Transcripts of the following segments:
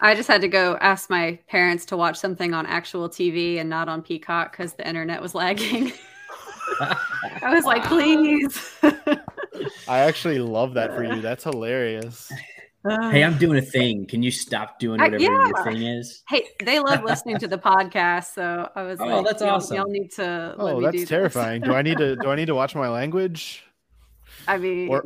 I just had to go ask my parents to watch something on actual TV and not on Peacock because the internet was lagging. I was like, please. I actually love that for you. That's hilarious. Hey, I'm uh, doing a thing. Can you stop doing whatever yeah. your thing is? Hey, they love listening to the podcast, so I was Oh, like, that's y'all, awesome. Y'all need to. Oh, let Oh, me that's do this. terrifying. Do I need to do I need to watch my language? I mean, Or-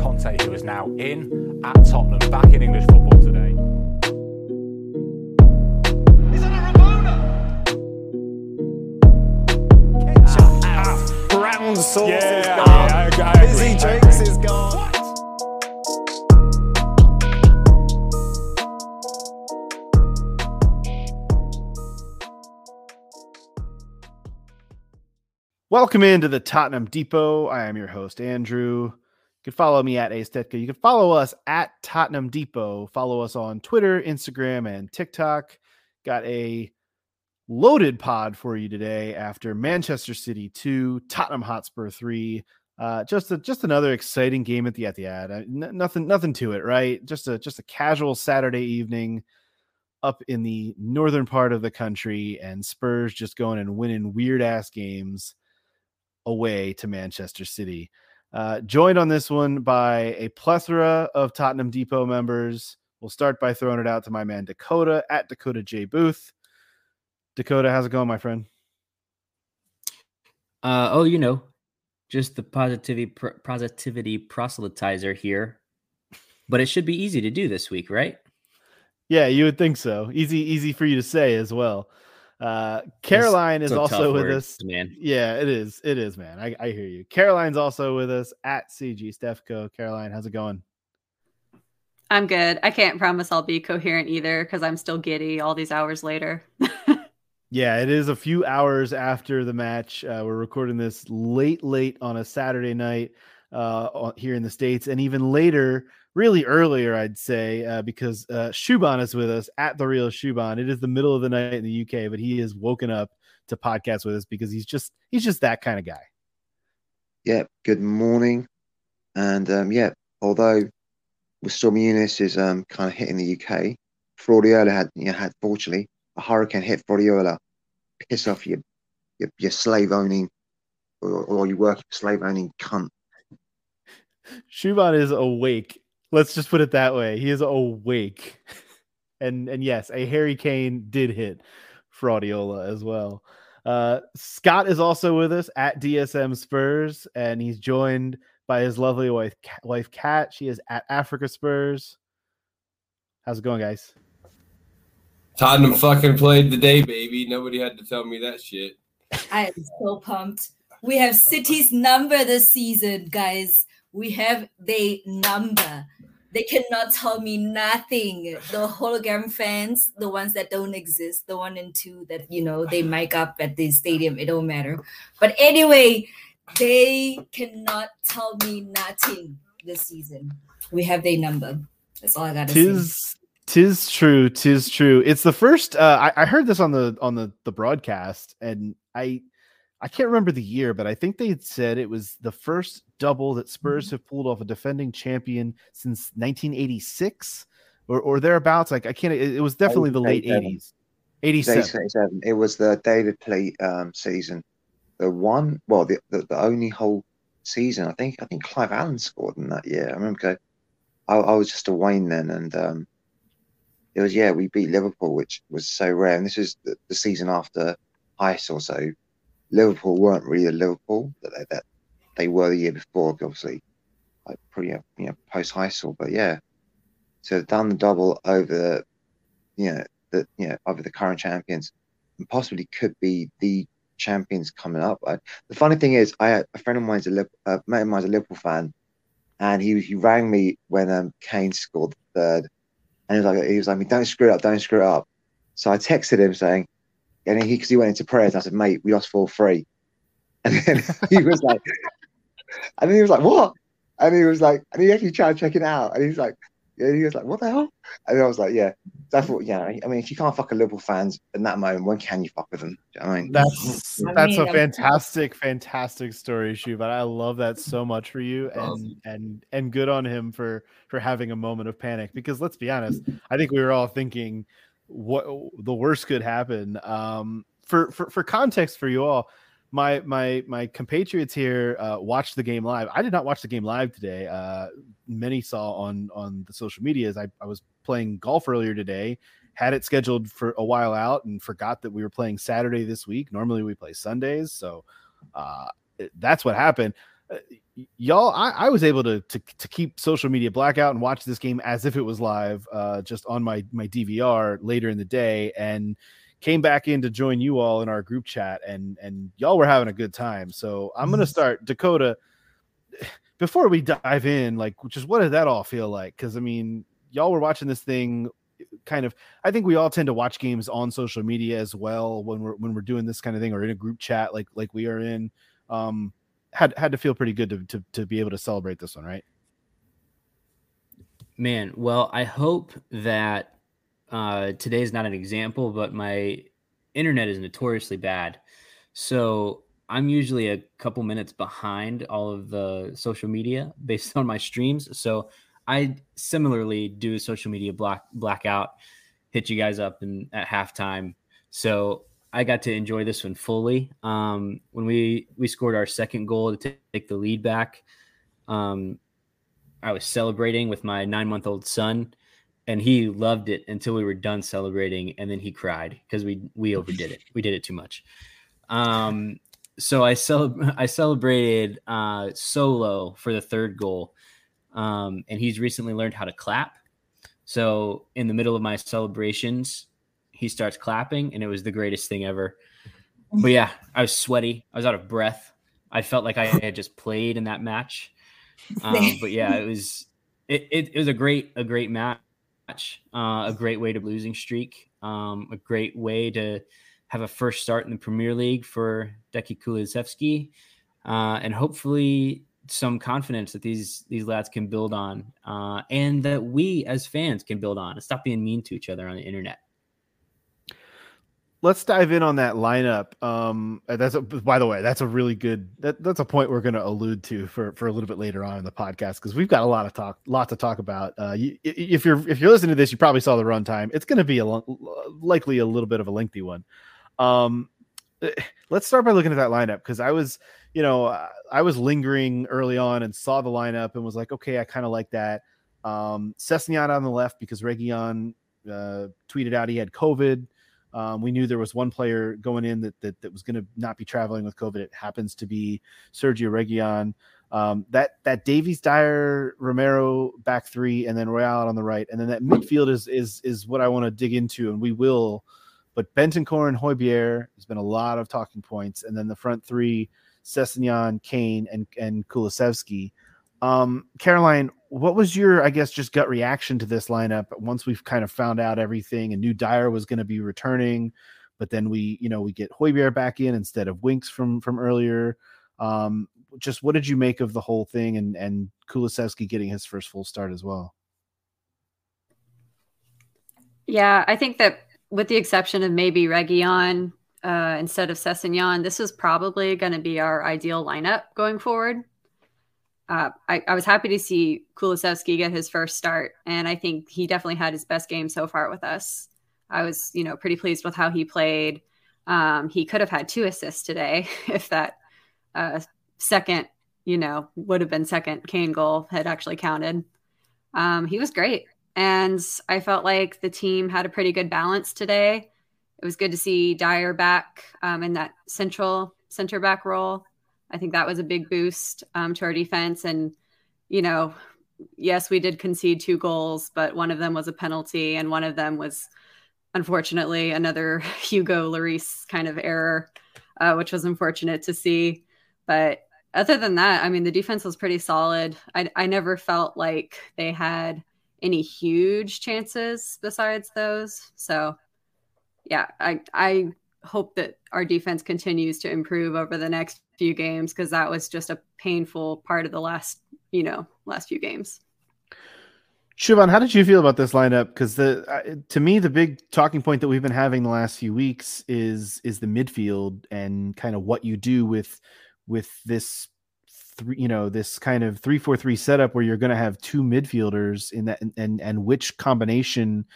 Conte, who is now in at Tottenham, back in English football today. Is that a Ribena? Brown sauce Yeah, is yeah. I agree, I Fizzy agree, I drinks is gone. Welcome into the Tottenham Depot. I am your host, Andrew. You can follow me at Astetka. You can follow us at Tottenham Depot. Follow us on Twitter, Instagram, and TikTok. Got a loaded pod for you today after Manchester City 2, Tottenham Hotspur 3. Uh, just a, just another exciting game at the Etihad. N- nothing nothing to it, right? Just a just a casual Saturday evening up in the northern part of the country, and Spurs just going and winning weird ass games away to Manchester City. Uh, joined on this one by a plethora of Tottenham Depot members. We'll start by throwing it out to my man Dakota at Dakota J Booth. Dakota, how's it going, my friend? Uh, oh, you know, just the positivity pr- positivity proselytizer here. But it should be easy to do this week, right? Yeah, you would think so. Easy, easy for you to say as well. Uh, Caroline is So also with words, us. man. Yeah, it is. It is, man. I, I hear you. Caroline's also with us at CG Stefco. Caroline, how's it going? I'm good. I can't promise I'll be coherent either because I'm still giddy all these hours later. Yeah, it is a few hours after the match. Uh, we're recording this late, late on a Saturday night uh, here in the States, and even later, really earlier, I'd say, uh, because uh, Shuban is with us at the real Shuban. It is the middle of the night in the UK, but he is woken up to podcast with us because he's just he's just that kind of guy. Yeah, good morning. And um, yeah, although with Storm Eunice is um, kind of hitting the UK, Fraudiola had you know, had fortunately a hurricane hit Fraudiola, piss off your your, your slave owning or, or you work slave owning cunt. Shuban is awake. Let's just put it that way. He is awake. And and yes, a Harry Kane did hit Fraudiola as well. Uh, Scott is also with us at DSM Spurs, and he's joined by his lovely wife, wife Kat. She is at Africa Spurs. How's it going, guys? Tottenham fucking played today, baby. Nobody had to tell me that shit. I am so pumped. We have City's number this season, guys. We have their number. They cannot tell me nothing. The hologram fans, the ones that don't exist, the one and two that you know they mic up at the stadium, it don't matter. But anyway, they cannot tell me nothing this season. We have their number. That's all I gotta say. Tis tis true, tis true. It's the first. Uh, I, I heard this on the on the the broadcast, and I I can't remember the year, but I think they had said it was the first double that Spurs Mm-hmm. have pulled off a defending champion since 1986 or or thereabouts. Like I can't. It, it was definitely the late 80s. 87. 87. It was the David Pleat um, season. The one, well, the, the the only whole season. I think I think Clive Allen scored in that year. I remember. Go, I, I was just a Wayne then, and um, it was yeah. We beat Liverpool, which was so rare. And this was the, the season after ice or so Liverpool weren't really the Liverpool that they, that they were the year before. Obviously, like pretty you know post high school. but yeah. So they've done the double over the, you know, the you know over the current champions, and possibly could be the champions coming up. I, the funny thing is, I a friend of mine's a uh, mate of mine's a Liverpool fan, and he he rang me when um, Kane scored the third, and he was like he was like, "Don't screw it up, don't screw it up." So I texted him saying, and he because he went into prayers. I said, "Mate, we lost four three," and then he was like, and then he was like, "What?" And he was like, and he actually tried to check it out, and he was like, yeah, he was like, "What the hell?" And I was like, "Yeah." So I thought, yeah. I mean, if you can't fuck a Liverpool fans in that moment, when can you fuck with them? You know I mean? That's I that's mean, a I'm- fantastic, fantastic story, Shu. But I love that so much for you, and Awesome. and and good on him for for having a moment of panic. Because let's be honest, I think we were all thinking what the worst could happen. Um, for for for context for you all, my my my compatriots here uh, watched the game live. I did not watch the game live today. Uh, many saw on on the social medias. I, I was playing golf earlier today. Had it scheduled for a while out and forgot that we were playing Saturday this week. Normally we play Sundays, so uh, that's what happened. Uh, y'all, I, I was able to, to to keep social media blackout and watch this game as if it was live, uh, just on my my DVR later in the day, and came back in to join you all in our group chat, and and y'all were having a good time. So I'm gonna start Dakota. Before we dive in, like, just what did that all feel like? Because I mean, y'all were watching this thing kind of i think we all tend to watch games on social media as well when we're when we're doing this kind of thing or in a group chat like like we are in um had had to feel pretty good to to, to be able to celebrate this one right Man, well, I hope that uh, today is not an example, but my internet is notoriously bad. So I'm usually a couple minutes behind all of the social media based on my streams. So I similarly do a social media black blackout, hit you guys up and at halftime. So I got to enjoy this one fully. Um, when we we scored our second goal to take the lead back, um, I was celebrating with my nine month old son, and he loved it until we were done celebrating, and then he cried because we we overdid it. We did it too much. Um, so I cel- I celebrated uh, solo for the third goal, um, and he's recently learned how to clap. So in the middle of my celebrations, he starts clapping, and it was the greatest thing ever. But yeah, I was sweaty. I was out of breath. I felt like I had just played in that match. Um, but yeah, it was it, it, it was a great a great match, uh, a great way to losing streak, um, a great way to have a first start in the Premier League for Deki Kulusevski, uh, and hopefully some confidence that these these lads can build on, uh, and that we as fans can build on, and stop being mean to each other on the internet. Let's dive in on that lineup. Um uh, that's a, by the way that's a really good that, that's a point we're going to allude to for for a little bit later on in the podcast because we've got a lot of talk lot to talk about. Uh you, if you're if you're listening to this you probably saw the runtime. It's going to be a likely a little bit of a lengthy one. Um eh, let's start by looking at that lineup because i was you know i was lingering early on and saw the lineup and was like okay i kind of like that. Um on the left because Reguilon uh tweeted out he had covid um, we knew there was one player going in that that, that was going to not be traveling with COVID. It happens to be Sergio Reguilon. Um, that that Davies, Dier, Romero back three, and then Royal on the right, and then that midfield is is is what I want to dig into, and we will. But Bentancur and Højbjerg has been a lot of talking points, and then the front three: Sessegnon, Kane, and and Kulusevski. Um, Caroline, what was your, I guess, just gut reaction to this lineup once we've kind of found out everything and knew Dier was going to be returning, but then we, you know, we get Højbjerg back in instead of Winks from from earlier. Um, just what did you make of the whole thing and and Kulusevski getting his first full start as well? Yeah, I think that with the exception of maybe Reguilon uh, instead of Sessegnon, this is probably going to be our ideal lineup going forward. Uh, I, I was happy to see Kulusevski get his first start, and I think he definitely had his best game so far with us. I was, you know, pretty pleased with how he played. Um, he could have had two assists today if that uh, second, you know, would have been second Kane goal had actually counted. Um, he was great. And I felt like the team had a pretty good balance today. It was good to see Dier back um, in that central center back role. I think that was a big boost um, to our defense. And, you know, yes, we did concede two goals, but one of them was a penalty, and one of them was unfortunately another Hugo Lloris kind of error, uh, which was unfortunate to see. But other than that, I mean, the defense was pretty solid. I, I never felt like they had any huge chances besides those. So, yeah, I I hope that our defense continues to improve over the next few games because that was just a painful part of the last you know last few games. Shuban, how did you feel about this lineup? Because the uh, to me, the big talking point that we've been having the last few weeks is is the midfield and kind of what you do with with this three, you know, this kind of three four three setup where you're going to have two midfielders in that, and and, and which combination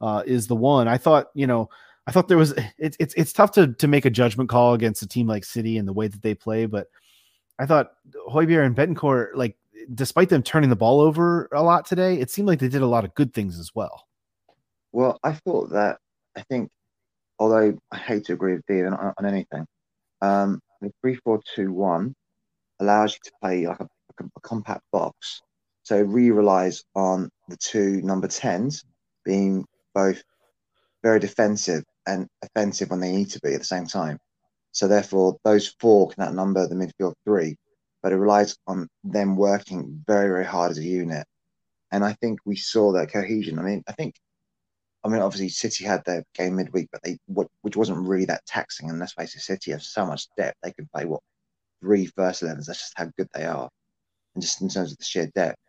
uh, is the one. I thought, you know, I thought there was it's it's it's tough to to make a judgment call against a team like City and the way that they play, but I thought Højbjerg and Bentancur, like despite them turning the ball over a lot today, it seemed like they did a lot of good things as well. Well, I thought that I think, although I hate to agree with Dean on, on anything, um, the three four two one allows you to play like a, a compact box. So really relies on the two number tens being both very defensive and offensive when they need to be at the same time. So therefore, those four can outnumber the midfield three, but it relies on them working very, very hard as a unit. And I think we saw that cohesion. I mean, I think, I mean, obviously City had their game midweek, but they, which wasn't really that taxing. And let's face it, City have so much depth; they can play what three first elevens. That's just how good they are, and just in terms of the sheer depth.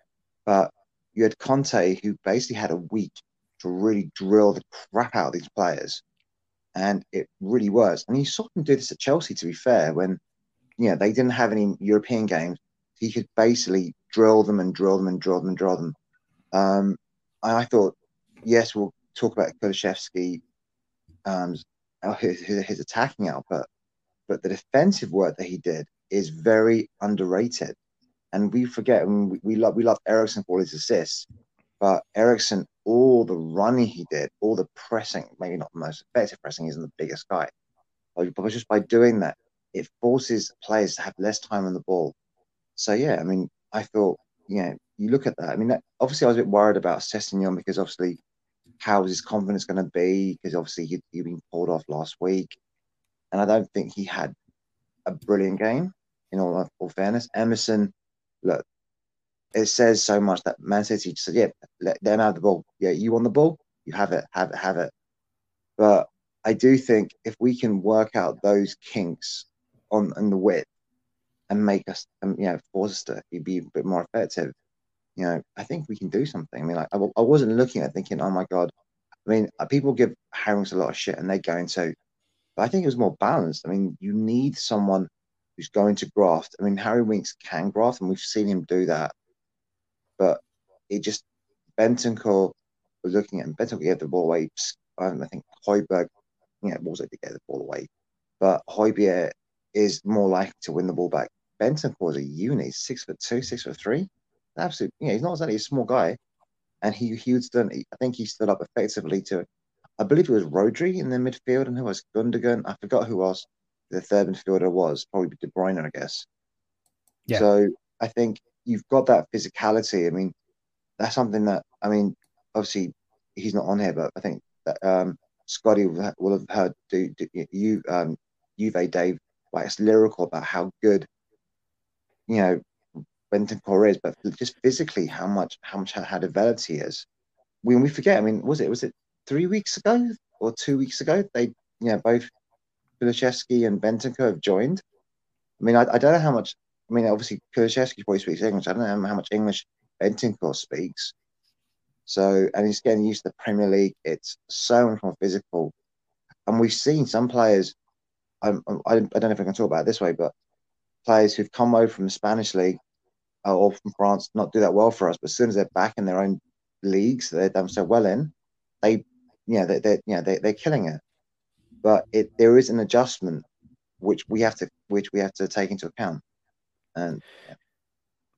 But you had Conte, who basically had a week to really drill the crap out of these players, and it really was. And you saw him do this at Chelsea. To be fair, when you know they didn't have any European games, he could basically drill them and drill them and drill them and drill them. Um, and I thought, yes, we'll talk about Kulusevski, um, his, his attacking output, but the defensive work that he did is very underrated. And we forget, mean, we, we love we love Eriksen for his assists, but Eriksen, all the running he did, all the pressing, maybe not the most effective pressing, isn't the biggest guy. But, just by doing that, it forces players to have less time on the ball. So yeah, I mean, I thought, you know, you look at that. I mean, that, obviously, I was a bit worried about Sessegnon because obviously, how is his confidence going to be? Because obviously, he'd, he'd been pulled off last week, and I don't think he had a brilliant game. In all, all fairness, Emerson, look, it says so much that Man City just said, "Yeah, let them have the ball. Yeah, you want the ball, you have it, have it, have it." But I do think if we can work out those kinks on in the width and make us, um, you know, force us to be a bit more effective, you know, I think we can do something. I mean, like, I, I wasn't looking at thinking, "Oh my god." I mean, uh, people give Harris a lot of shit, and they go into, but I think it was more balanced. I mean, you need someone who's going to graft. I mean, Harry Winks can graft, and we've seen him do that. But it just Bentancur was looking at him. Bentancur gave the ball away. Um, I think Højbjerg, yeah, was it to get the ball away, but Højbjerg is more likely to win the ball back. Bentancur is a unit, he's six foot two, six foot three. Absolutely, yeah, he's not exactly a small guy, and he he was done. I think he stood up effectively to. I believe it was Rodri in the midfield, and who was Gundogan. I forgot who else the third midfielder was, probably De Bruyne, I guess. Yeah. So I think you've got that physicality. I mean, that's something that I mean, obviously he's not on here, but I think that um, Scotty will have heard do, do, you um, Juve Dave like it's lyrical about how good you know Bentancur is, but just physically how much how much how developed he is. When we forget, I mean, was it was it three weeks ago or two weeks ago? They you know both Kulusevski and Bentancur have joined. I mean, I, I don't know how much. I mean, obviously Kulusevski probably speaks English. I don't know how much English Bentancur speaks. So, and he's getting used to the Premier League. It's so much more physical, and we've seen some players. I, I, I don't know if I can talk about it this way, but players who've come over from the Spanish league uh, or from France not do that well for us. But as soon as they're back in their own leagues, that they've done so well in, they, yeah, they, they, yeah, they, they're killing it but it there is an adjustment which we have to which we have to take into account. And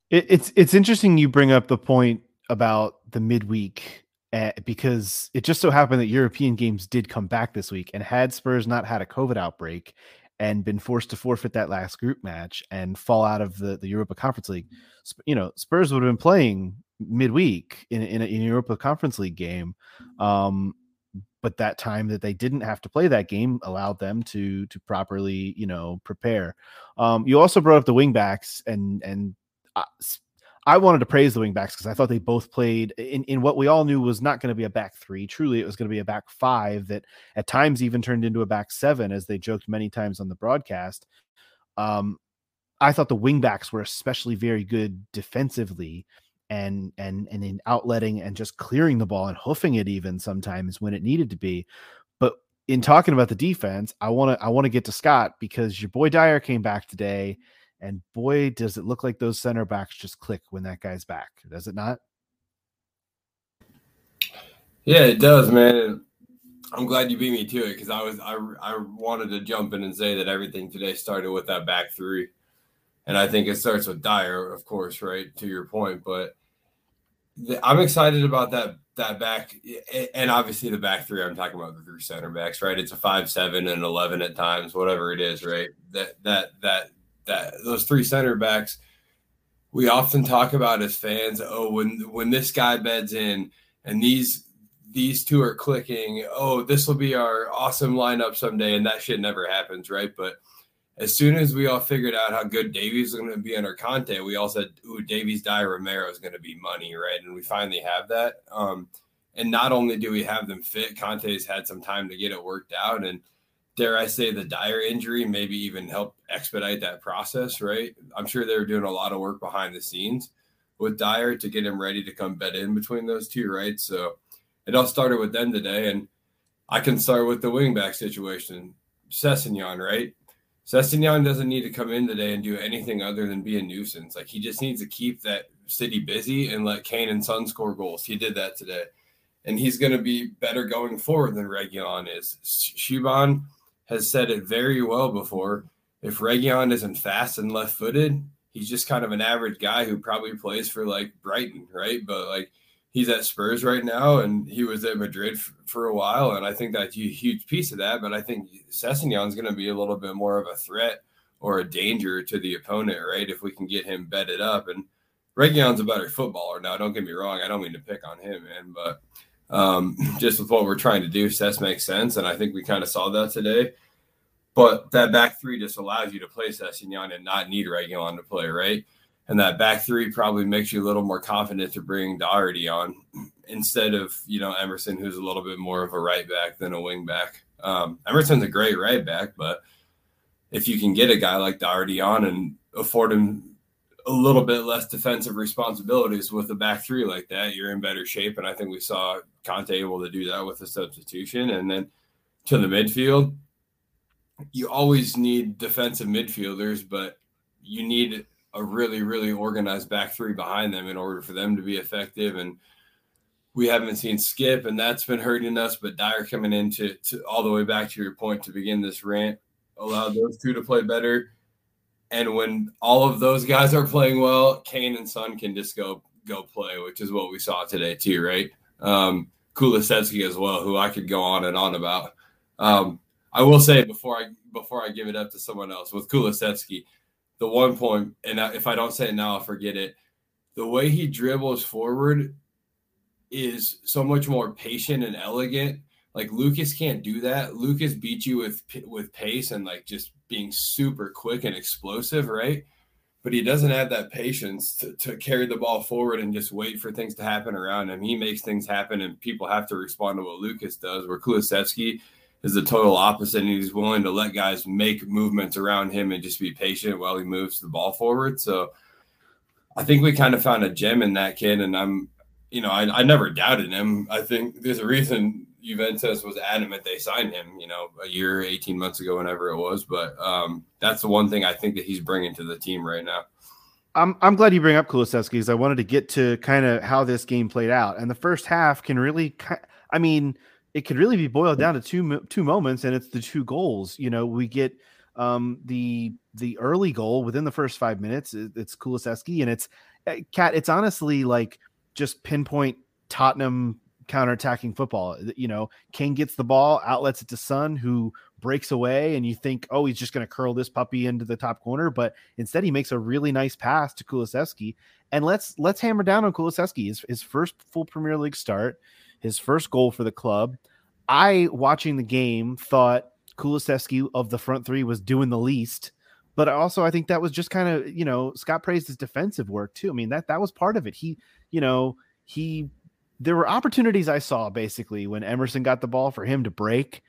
it, it's it's interesting you bring up the point about the midweek uh, because it just so happened that European games did come back this week, and had Spurs not had a COVID outbreak and been forced to forfeit that last group match and fall out of the, the Europa Conference League, you know, Spurs would have been playing midweek in in a, in a Europa Conference League game. Um, but that time that they didn't have to play that game allowed them to to properly you know prepare um you also brought up the wingbacks and and uh, I wanted to praise the wingbacks because I thought they both played in, in what we all knew was not going to be a back three. Truly, it was going to be a back five that at times even turned into a back seven, as they joked many times on the broadcast. Um, I thought the wingbacks were especially very good defensively and and and in outletting and just clearing the ball and hoofing it even sometimes when it needed to be. But in talking about the defense, I want to I want to get to Scott because your boy Dier came back today and boy, does it look like those center backs just click when that guy's back, does it not? Yeah, it does, man. I'm glad you beat me to it because I was I I wanted to jump in and say that everything today started with that back three, and I think it starts with Dier, of course, right to your point. But the, I'm excited about that that back, and obviously the back three. I'm talking about the three center backs, right? It's a five, seven, and eleven at times, whatever it is, right? That that that that those three center backs we often talk about as fans oh when when this guy beds in and these these two are clicking oh this will be our awesome lineup someday and that shit never happens right but as soon as we all figured out how good Davies is going to be under Conte, we all said, "Ooh, Davies, Dier, Romero is going to be money, right?" And we finally have that. Um, and not only do we have them fit, Conte's had some time to get it worked out, and dare I say, the Dier injury maybe even help expedite that process, right? I'm sure they were doing a lot of work behind the scenes with Dier to get him ready to come bed in between those two, right? So it all started with them today. And I can start with the wingback situation. Sessegnon, right? Sessegnon doesn't need to come in today and do anything other than be a nuisance. Like he just needs to keep that city busy and let Kane and Son score goals. He did that today. And he's going to be better going forward than Reguilon is. Shuban – has said it very well before. If Reguilon isn't fast and left footed, he's just kind of an average guy who probably plays for like Brighton, right? But like he's at Spurs right now and he was at Madrid f- for a while. And I think that's a huge piece of that. But I think Sessegnon's going to be a little bit more of a threat or a danger to the opponent, right? If we can get him bedded up. And Reguilon's a better footballer now. Don't get me wrong. I don't mean to pick on him, man, but um, just with what we're trying to do, Sess makes sense, and I think we kind of saw that today. But that back three just allows you to play Sessegnon and not need Reguilon to play, right? And that back three probably makes you a little more confident to bring Doherty on instead of you know Emerson, who's a little bit more of a right back than a wing back. Um, Emerson's a great right back, but if you can get a guy like Doherty on and afford him a little bit less defensive responsibilities with a back three like that, you're in better shape. And I think we saw Conte able to do that with a substitution. And then to the midfield, you always need defensive midfielders, but you need a really, really organized back three behind them in order for them to be effective. And we haven't seen Skip, and that's been hurting us. But Dier coming into to all the way back to your point to begin this rant allowed those two to play better and when all of those guys are playing well, Kane and Son can just go go play, which is what we saw today too, right? Um, Kulusevski as well, who I could go on and on about. Um, I will say before I before I give it up to someone else with Kulusevski, the one point, and if I don't say it now, I'll forget it. The way he dribbles forward is so much more patient and elegant. Like Lucas can't do that. Lucas beats you with with pace and like just being super quick and explosive, right? But he doesn't have that patience to, to carry the ball forward and just wait for things to happen around him. He makes things happen and people have to respond to what Lucas does, where Kulusevski is the total opposite and he's willing to let guys make movements around him and just be patient while he moves the ball forward. So I think we kind of found a gem in that kid and I'm you know, I, I never doubted him. I think there's a reason Juventus was adamant they signed him, you know, a year, 18 months ago, whenever it was. But um, that's the one thing I think that he's bringing to the team right now. I'm, I'm glad you bring up Kulusevski because I wanted to get to kind of how this game played out. And the first half can really, I mean, it could really be boiled down to two two moments, and it's the two goals. You know, we get um, the the early goal within the first five minutes. It's Kulusevski, and it's Cat. Eh, it's honestly like just pinpoint Tottenham counterattacking football. You know, Kane gets the ball, outlets it to Son, who breaks away, and you think, oh, he's just going to curl this puppy into the top corner, but instead he makes a really nice pass to Kulusevski. And let's let's hammer down on Kulusevski. His his first full Premier League start, his first goal for the club. I watching the game thought Kulusevski of the front three was doing the least, but also I think that was just kind of you know Scott praised his defensive work too. I mean that that was part of it. He you know he there were opportunities I saw basically when Emerson got the ball for him to break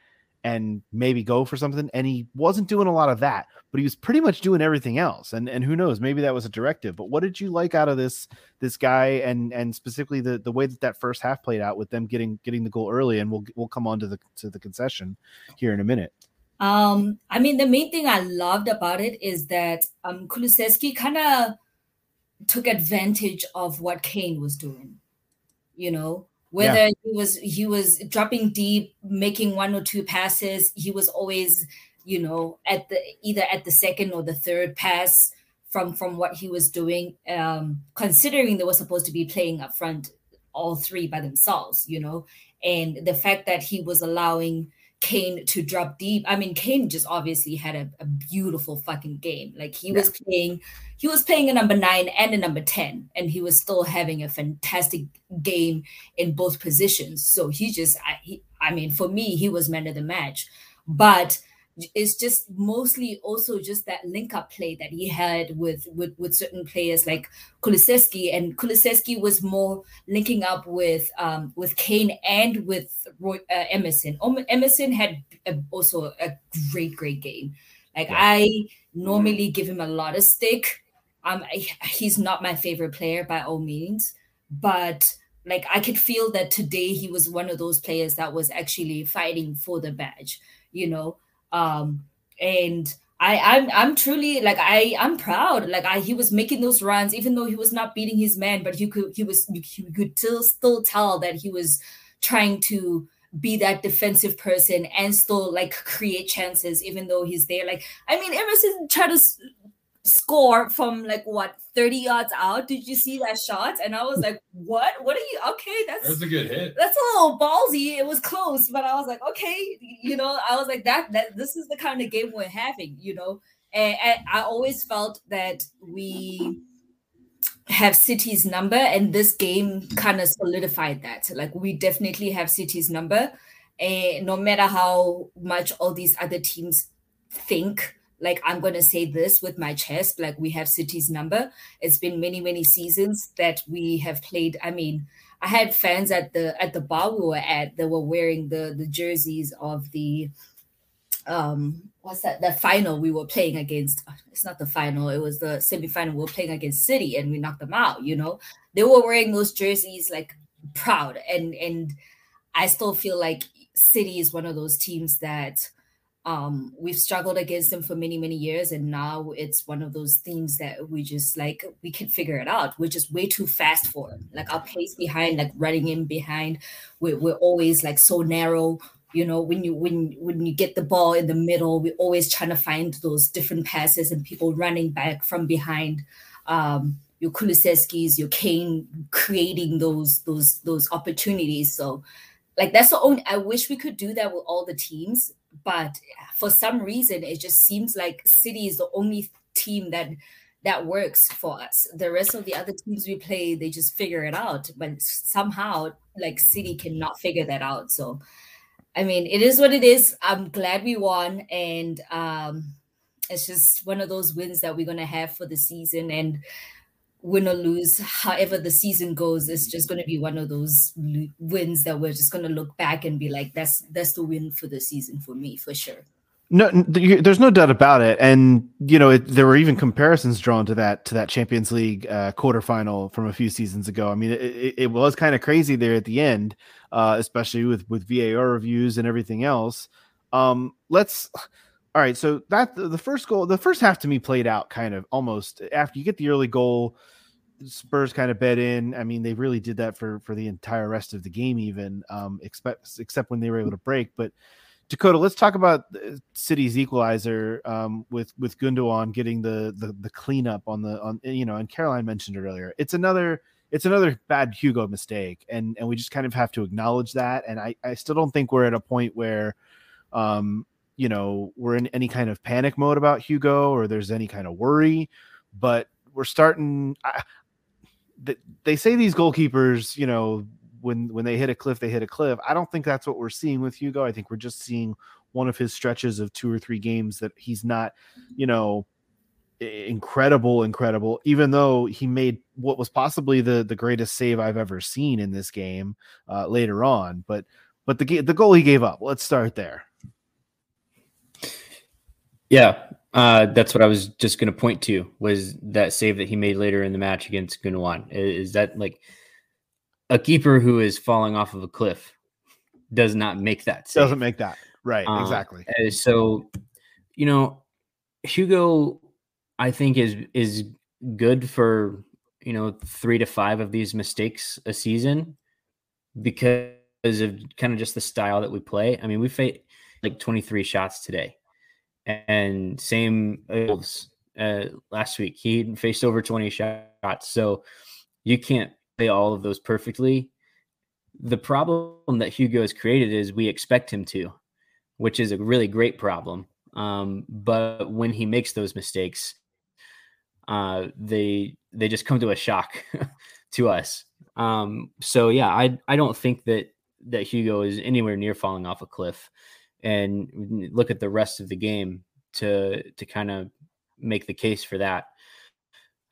and maybe go for something and he wasn't doing a lot of that but he was pretty much doing everything else and and who knows maybe that was a directive but what did you like out of this this guy and and specifically the the way that that first half played out with them getting getting the goal early and we'll we'll come on to the to the concession here in a minute. Um i mean the main thing i loved about it is that um kulusevski kind of took advantage of what kane was doing you know whether yeah. he was he was dropping deep making one or two passes he was always you know at the either at the second or the third pass from from what he was doing um considering they were supposed to be playing up front all three by themselves you know and the fact that he was allowing Kane to drop deep. I mean, Kane just obviously had a, a beautiful fucking game. Like he yeah. was playing, he was playing a number nine and a number 10, and he was still having a fantastic game in both positions. So he just, I, he, I mean, for me, he was man of the match. But it's just mostly also just that link up play that he had with with with certain players like Kulusevski and Kulusevski was more linking up with um with Kane and with Roy, uh, Emerson. Emerson had a, also a great great game. Like yeah. I normally give him a lot of stick. Um, he's not my favorite player by all means, but like I could feel that today he was one of those players that was actually fighting for the badge. You know, um and I, I'm I'm truly like I I'm proud. Like I he was making those runs, even though he was not beating his man, but he could he was he could still still tell that he was trying to be that defensive person and still like create chances, even though he's there. Like I mean, Emerson tried to score from like what 30 yards out. Did you see that shot? And I was like, what? What are you? Okay, that's that's a good hit. That's a little ballsy. It was close, but I was like, okay, you know, I was like that. That this is the kind of game we're having, you know. And, and I always felt that we have City's number, and this game kind of solidified that. Like we definitely have City's number, and no matter how much all these other teams think like I'm gonna say this with my chest, like we have City's number. It's been many, many seasons that we have played. I mean, I had fans at the at the bar we were at that were wearing the the jerseys of the um what's that the final we were playing against it's not the final it was the semi-final we were playing against city and we knocked them out you know they were wearing those jerseys like proud and and i still feel like city is one of those teams that um, we've struggled against them for many many years and now it's one of those things that we just like we can figure it out. We're just way too fast for them like our pace behind like running in behind we're, we're always like so narrow. You know when you when when you get the ball in the middle we're always trying to find those different passes and people running back from behind. Um your Kulusevskis, your Kane creating those those those opportunities. So like that's the only I wish we could do that with all the teams but for some reason it just seems like city is the only team that that works for us. The rest of the other teams we play they just figure it out but somehow like city cannot figure that out. So i mean it is what it is. I'm glad we won and um it's just one of those wins that we're going to have for the season and win or lose, however the season goes, it's just going to be one of those wins that we're just going to look back and be like, that's that's the win for the season for me, for sure. No, there's no doubt about it, and you know it, there were even comparisons drawn to that to that Champions League uh, quarterfinal from a few seasons ago. I mean, it, it, was kind of crazy there at the end, uh, especially with with VAR reviews and everything else. Um, let's all right, so that the first goal, the first half to me played out kind of almost after you get the early goal. Spurs kind of bet in. I mean, they really did that for for the entire rest of the game, even um, except except when they were able to break. But Dakota, let's talk about City's equalizer um, with with Gundogan getting the, the the cleanup on the on you know, and Caroline mentioned it earlier. It's another it's another bad Hugo mistake, and and we just kind of have to acknowledge that. And I I still don't think we're at a point where um you know we're in any kind of panic mode about Hugo or there's any kind of worry, but we're starting. They say these goalkeepers, you know, when when they hit a cliff, they hit a cliff. I don't think that's what we're seeing with Hugo. I think we're just seeing one of his stretches of two or three games that he's not, you know, incredible, incredible. Even though he made what was possibly the the greatest save I've ever seen in this game uh, later on, but but the the goal he gave up. Let's start there. Yeah, uh, that's what I was just going to point to was that save that he made later in the match against Gundogan. Is that like a keeper who is falling off of a cliff does not make that save. Doesn't make that. Right, um, exactly. So, you know, Hugo I think is is good for, you know, 3 to 5 of these mistakes a season because of kind of just the style that we play. I mean, we faced like 23 shots today and same uh, last week. He faced over 20 shots. So you can't play all of those perfectly. The problem that Hugo has created is we expect him to, which is a really great problem. Um, but when he makes those mistakes, uh, they they just come to a shock to us. Um, so yeah, I I don't think that that Hugo is anywhere near falling off a cliff and look at the rest of the game to to kind of make the case for that.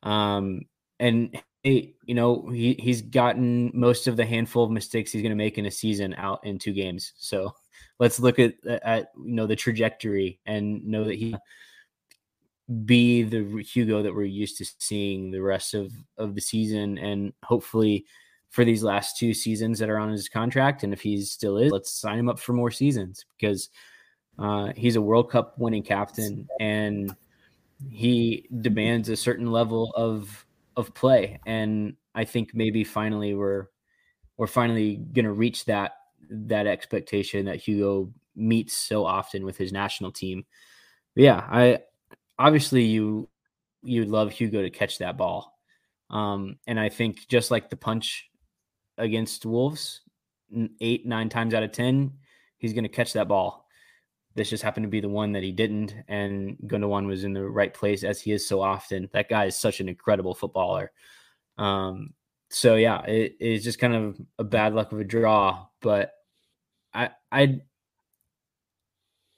Um, and he, you know, he he's gotten most of the handful of mistakes he's going to make in a season out in two games. So let's look at at you know the trajectory and know that he be the Hugo that we're used to seeing the rest of of the season and hopefully for these last two seasons that are on his contract. And if he still is, let's sign him up for more seasons because uh, he's a World Cup winning captain and he demands a certain level of of play. And I think maybe finally we're we're finally gonna reach that that expectation that Hugo meets so often with his national team. But yeah, I obviously you you'd love Hugo to catch that ball. Um, and I think just like the punch against Wolves, eight, nine times out of 10, he's going to catch that ball. This just happened to be the one that he didn't. And Gundogan was in the right place as he is so often. That guy is such an incredible footballer. Um, so yeah, it is just kind of a bad luck of a draw, but I, I,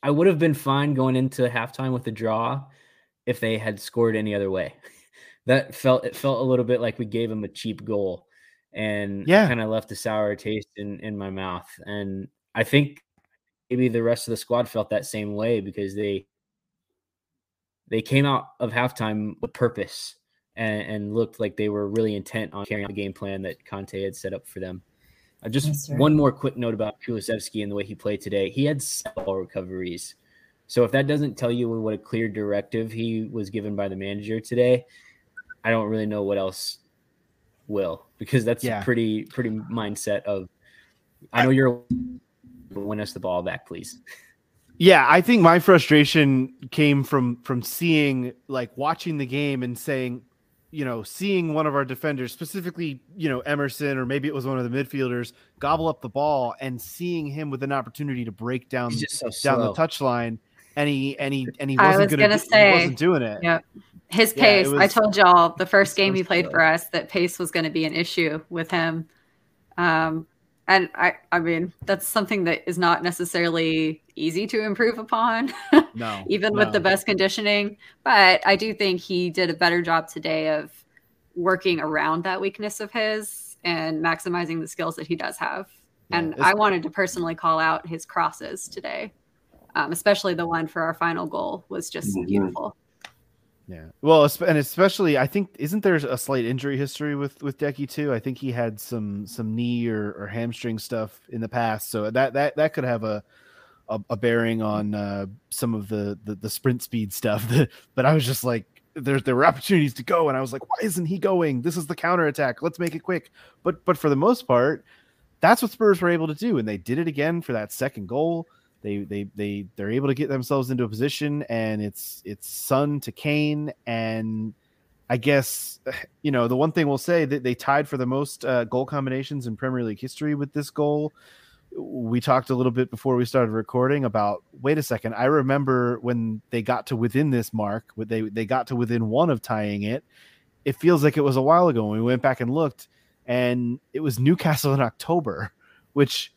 I would have been fine going into halftime with a draw if they had scored any other way. that felt it felt a little bit like we gave him a cheap goal and yeah, kind of left a sour taste in in my mouth. And I think maybe the rest of the squad felt that same way because they they came out of halftime with purpose and, and looked like they were really intent on carrying out the game plan that Conte had set up for them. Uh, just yes, one more quick note about Kulusevski and the way he played today. He had several recoveries. So if that doesn't tell you what a clear directive he was given by the manager today, I don't really know what else will because that's yeah. a pretty pretty mindset of I know you're win us the ball back, please. Yeah, I think my frustration came from from seeing like watching the game and saying, you know, seeing one of our defenders, specifically, you know, Emerson or maybe it was one of the midfielders, gobble up the ball and seeing him with an opportunity to break down so down the touchline and he and he and he wasn't was gonna, say he wasn't doing it. Yep. His pace. Yeah, was, I told y'all the first game he played for us that pace was going to be an issue with him. Um, and I, I mean, that's something that is not necessarily easy to improve upon. No, even no. with the best conditioning. But I do think he did a better job today of working around that weakness of his and maximizing the skills that he does have. Yeah, and I wanted to personally call out his crosses today, um, especially the one for our final goal was just mm-hmm. beautiful. Yeah. Well, and especially, I think isn't there a slight injury history with with Deki too? I think he had some some knee or, or hamstring stuff in the past, so that that that could have a a, a bearing on uh, some of the, the, the sprint speed stuff. but I was just like, there there were opportunities to go, and I was like, why isn't he going? This is the counter attack. Let's make it quick. But but for the most part, that's what Spurs were able to do, and they did it again for that second goal they they they they're able to get themselves into a position and it's it's Son to Kane and I guess you know the one thing we'll say that they tied for the most uh, goal combinations in Premier League history with this goal. We talked a little bit before we started recording about wait a second. I remember when they got to within this mark, they they got to within one of tying it. It feels like it was a while ago. When we went back and looked, and it was Newcastle in October, which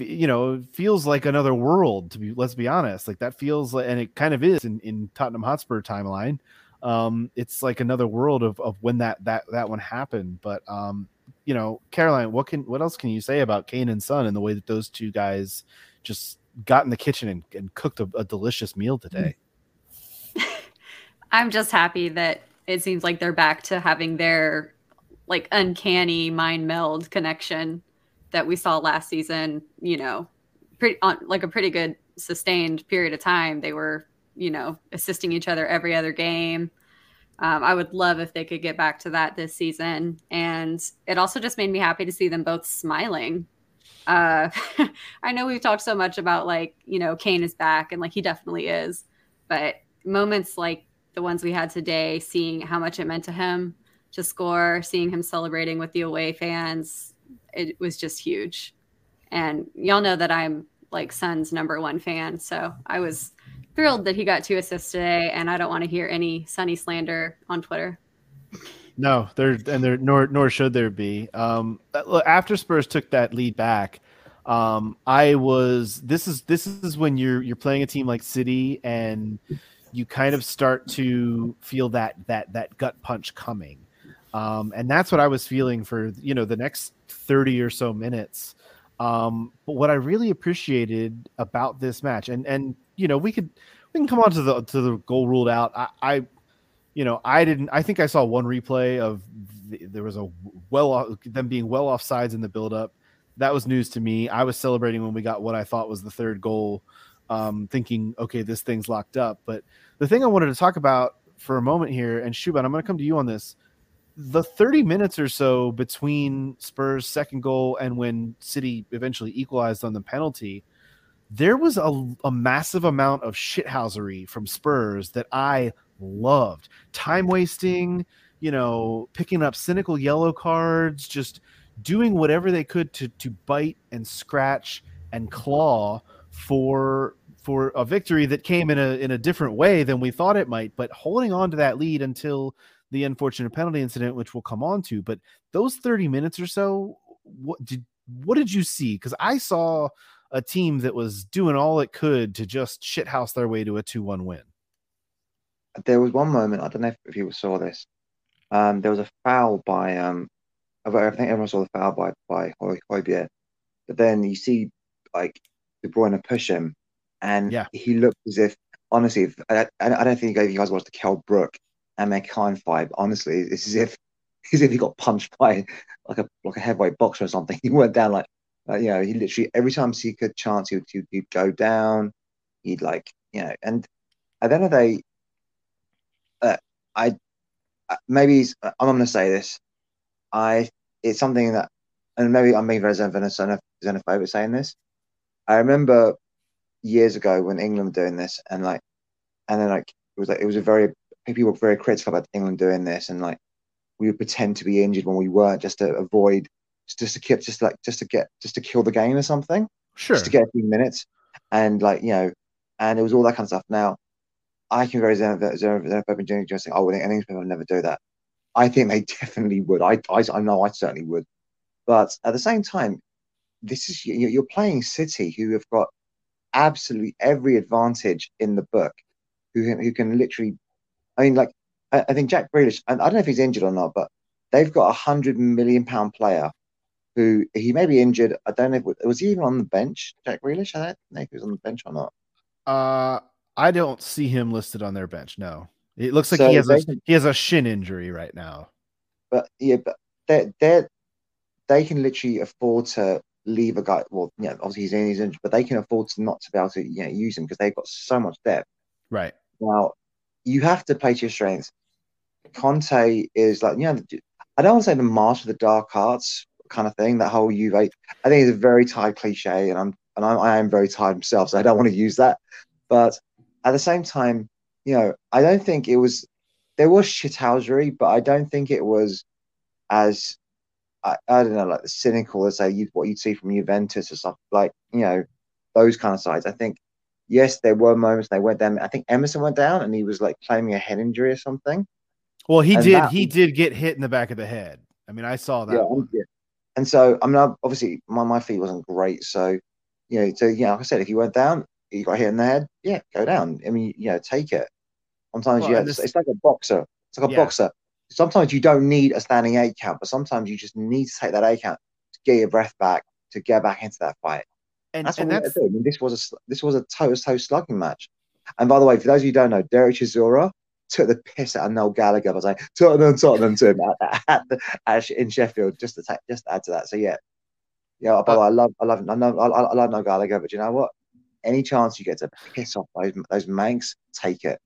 you know feels like another world to be let's be honest like that feels like and it kind of is in, in tottenham hotspur timeline. Um it's like another world of, of when that that that one happened but um you know caroline what can what else can you say about kane and son and the way that those two guys just got in the kitchen and, and cooked a, a delicious meal today? I'm just happy that it seems like they're back to having their like uncanny mind meld connection that we saw last season, you know, pretty on like a pretty good sustained period of time. They were, you know, assisting each other every other game. Um, I would love if they could get back to that this season. And it also just made me happy to see them both smiling. Uh, I know we've talked so much about like, you know, Kane is back and like he definitely is. But moments like the ones we had today, seeing how much it meant to him to score, seeing him celebrating with the away fans, it was just huge. And y'all know that I'm like Son's number one fan. So I was thrilled that he got two assists today. And I don't want to hear any Sonny slander on Twitter. No, there and there nor nor should there be. Um, after Spurs took that lead back, um, I was this is this is when you're you're playing a team like City and you kind of start to feel that that that gut punch coming. Um, and that's what I was feeling for you know the next 30 or so minutes. Um, but what I really appreciated about this match, and and you know we could we can come on to the to the goal ruled out. I, I you know I didn't. I think I saw one replay of the, there was a well off, them being well off sides in the build up. That was news to me. I was celebrating when we got what I thought was the third goal, um, thinking, okay, this thing's locked up. But the thing I wanted to talk about for a moment here, and Shuban, I'm going to come to you on this the 30 minutes or so between Spurs' second goal and when City eventually equalized on the penalty, there was a, a massive amount of shithousery from Spurs that I loved. Time wasting, you know, picking up cynical yellow cards, just doing whatever they could to to bite and scratch and claw for for a victory that came in a in a different way than we thought it might, but holding on to that lead until the unfortunate penalty incident, which we'll come on to. But those 30 minutes or so, what did what did you see? Because I saw a team that was doing all it could to just shithouse their way to a 2-1 win. There was one moment, I don't know if you saw this. Um, there was a foul by um I think everyone saw the foul by by Højbjerg. But then you see like De Bruyne push him and yeah. he looked as if honestly, I, I don't think you guys watched the Kell Brook and Khan five. Honestly, it's as if as if he got punched by like a like a heavyweight boxer or something. He went down like uh, you know he literally every time he could chance he would, he'd, he'd go down. He'd like you know and at the end of the day, uh, I uh, maybe I'm going to say this. I it's something that and maybe I'm being very xenophobic saying this. I remember years ago when England were doing this and like and then like it was like it was a very people were very critical about England doing this, and like we would pretend to be injured when we weren't, just to avoid, just to keep, just like, just to get, just to kill the game or something. Sure. Just to get a few minutes, and like you know, and it was all that kind of stuff. Now, I can very xenophobic doing just saying, oh, well, English people never do that. I think they definitely would. I, I, I know I certainly would. But at the same time, this is you're playing City, who have got absolutely every advantage in the book, who can, who can literally I mean, like, I, I think Jack Grealish, and I don't know if he's injured or not, but they've got a hundred million pound player who he may be injured. I don't know. If, was he even on the bench, Jack Grealish? I don't know if he was on the bench or not. Uh, I don't see him listed on their bench. No, it looks like so he has a can, he has a shin injury right now. But yeah, but they they they can literally afford to leave a guy. Well, yeah, obviously he's, he's injured, but they can afford to not to be able to you know, use him because they've got so much depth. Right now, you have to play to your strengths. Conte is like, you know, I don't want to say the master of the dark arts kind of thing, that whole Juve. I think it's a very tired cliche, and I'm and I'm, I am very tired myself, so I don't want to use that. But at the same time, you know, I don't think it was there was shithousery, but I don't think it was as I, I don't know, like cynical as say you, what you'd see from Juventus or stuff like you know those kind of sides. I think yes, there were moments they went down. I think Emerson went down and he was like claiming a head injury or something. Well, he and did. He did get hit in the back of the head. I mean, I saw that Yeah, yeah. And so I mean, obviously my, my feet wasn't great. So you know, so yeah, like I said, if you went down, you got hit in the head, yeah, go down. I mean, you know, take it. Sometimes Well, yeah, it's, it's like a boxer. It's like a Yeah. boxer. Sometimes you don't need a standing eight count, but sometimes you just need to take that eight count to get your breath back to get back into that fight. And, That's what and we had that's to do. I mean, this was a this was a toe to toe slugging match. And by the way, for those of you who don't know, Derek Chisora took the piss out of Noel Gallagher by saying Tottenham, Tottenham to him at, at, at, in Sheffield just to just to add to that. So yeah, yeah. By the way, I love I love I know I, I love Noel Gallagher, but you know what? Any chance you get to piss off those those Mancs, take it.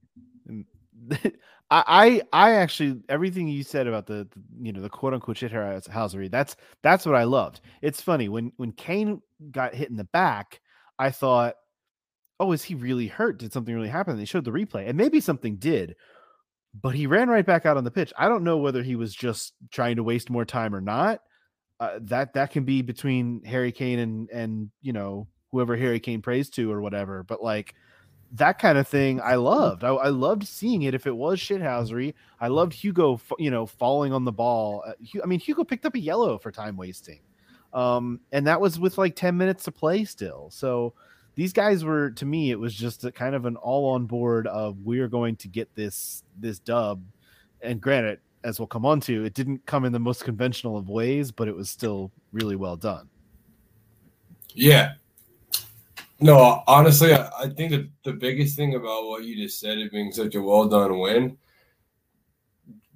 I, I I actually everything you said about the, the you know the quote unquote shithousery that's that's what I loved. It's funny when when Kane got hit in the back, I thought, oh, is he really hurt? Did something really happen? And they showed the replay, and maybe something did, but he ran right back out on the pitch. I don't know whether he was just trying to waste more time or not. Uh, that that can be between Harry Kane and and you know whoever Harry Kane prays to or whatever. But like that kind of thing I loved. I, I loved seeing it if it was shithousery. I loved Hugo, you know, falling on the ball. Uh, I mean, Hugo picked up a yellow for time wasting. Um, and that was with like 10 minutes to play still. So these guys were, to me, it was just a kind of an all on board of we're going to get this, this dub. And granted, as we'll come on to, it didn't come in the most conventional of ways, but it was still really well done. Yeah. No, honestly, I, think that the biggest thing about what you just said, it being such a well done win,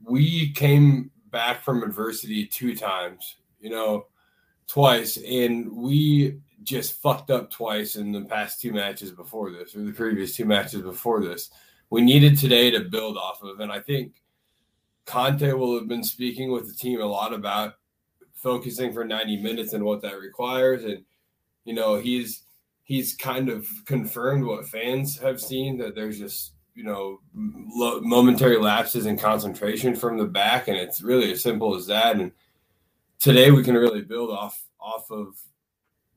we came back from adversity two times, you know, twice, and we just fucked up twice in the past two matches before this, or the previous two matches before this. We needed today to build off of, and I think Conte will have been speaking with the team a lot about focusing for 90 minutes and what that requires, and you know he's he's kind of confirmed what fans have seen that there's just you know lo- momentary lapses in concentration from the back and it's really as simple as that. And today we can really build off off of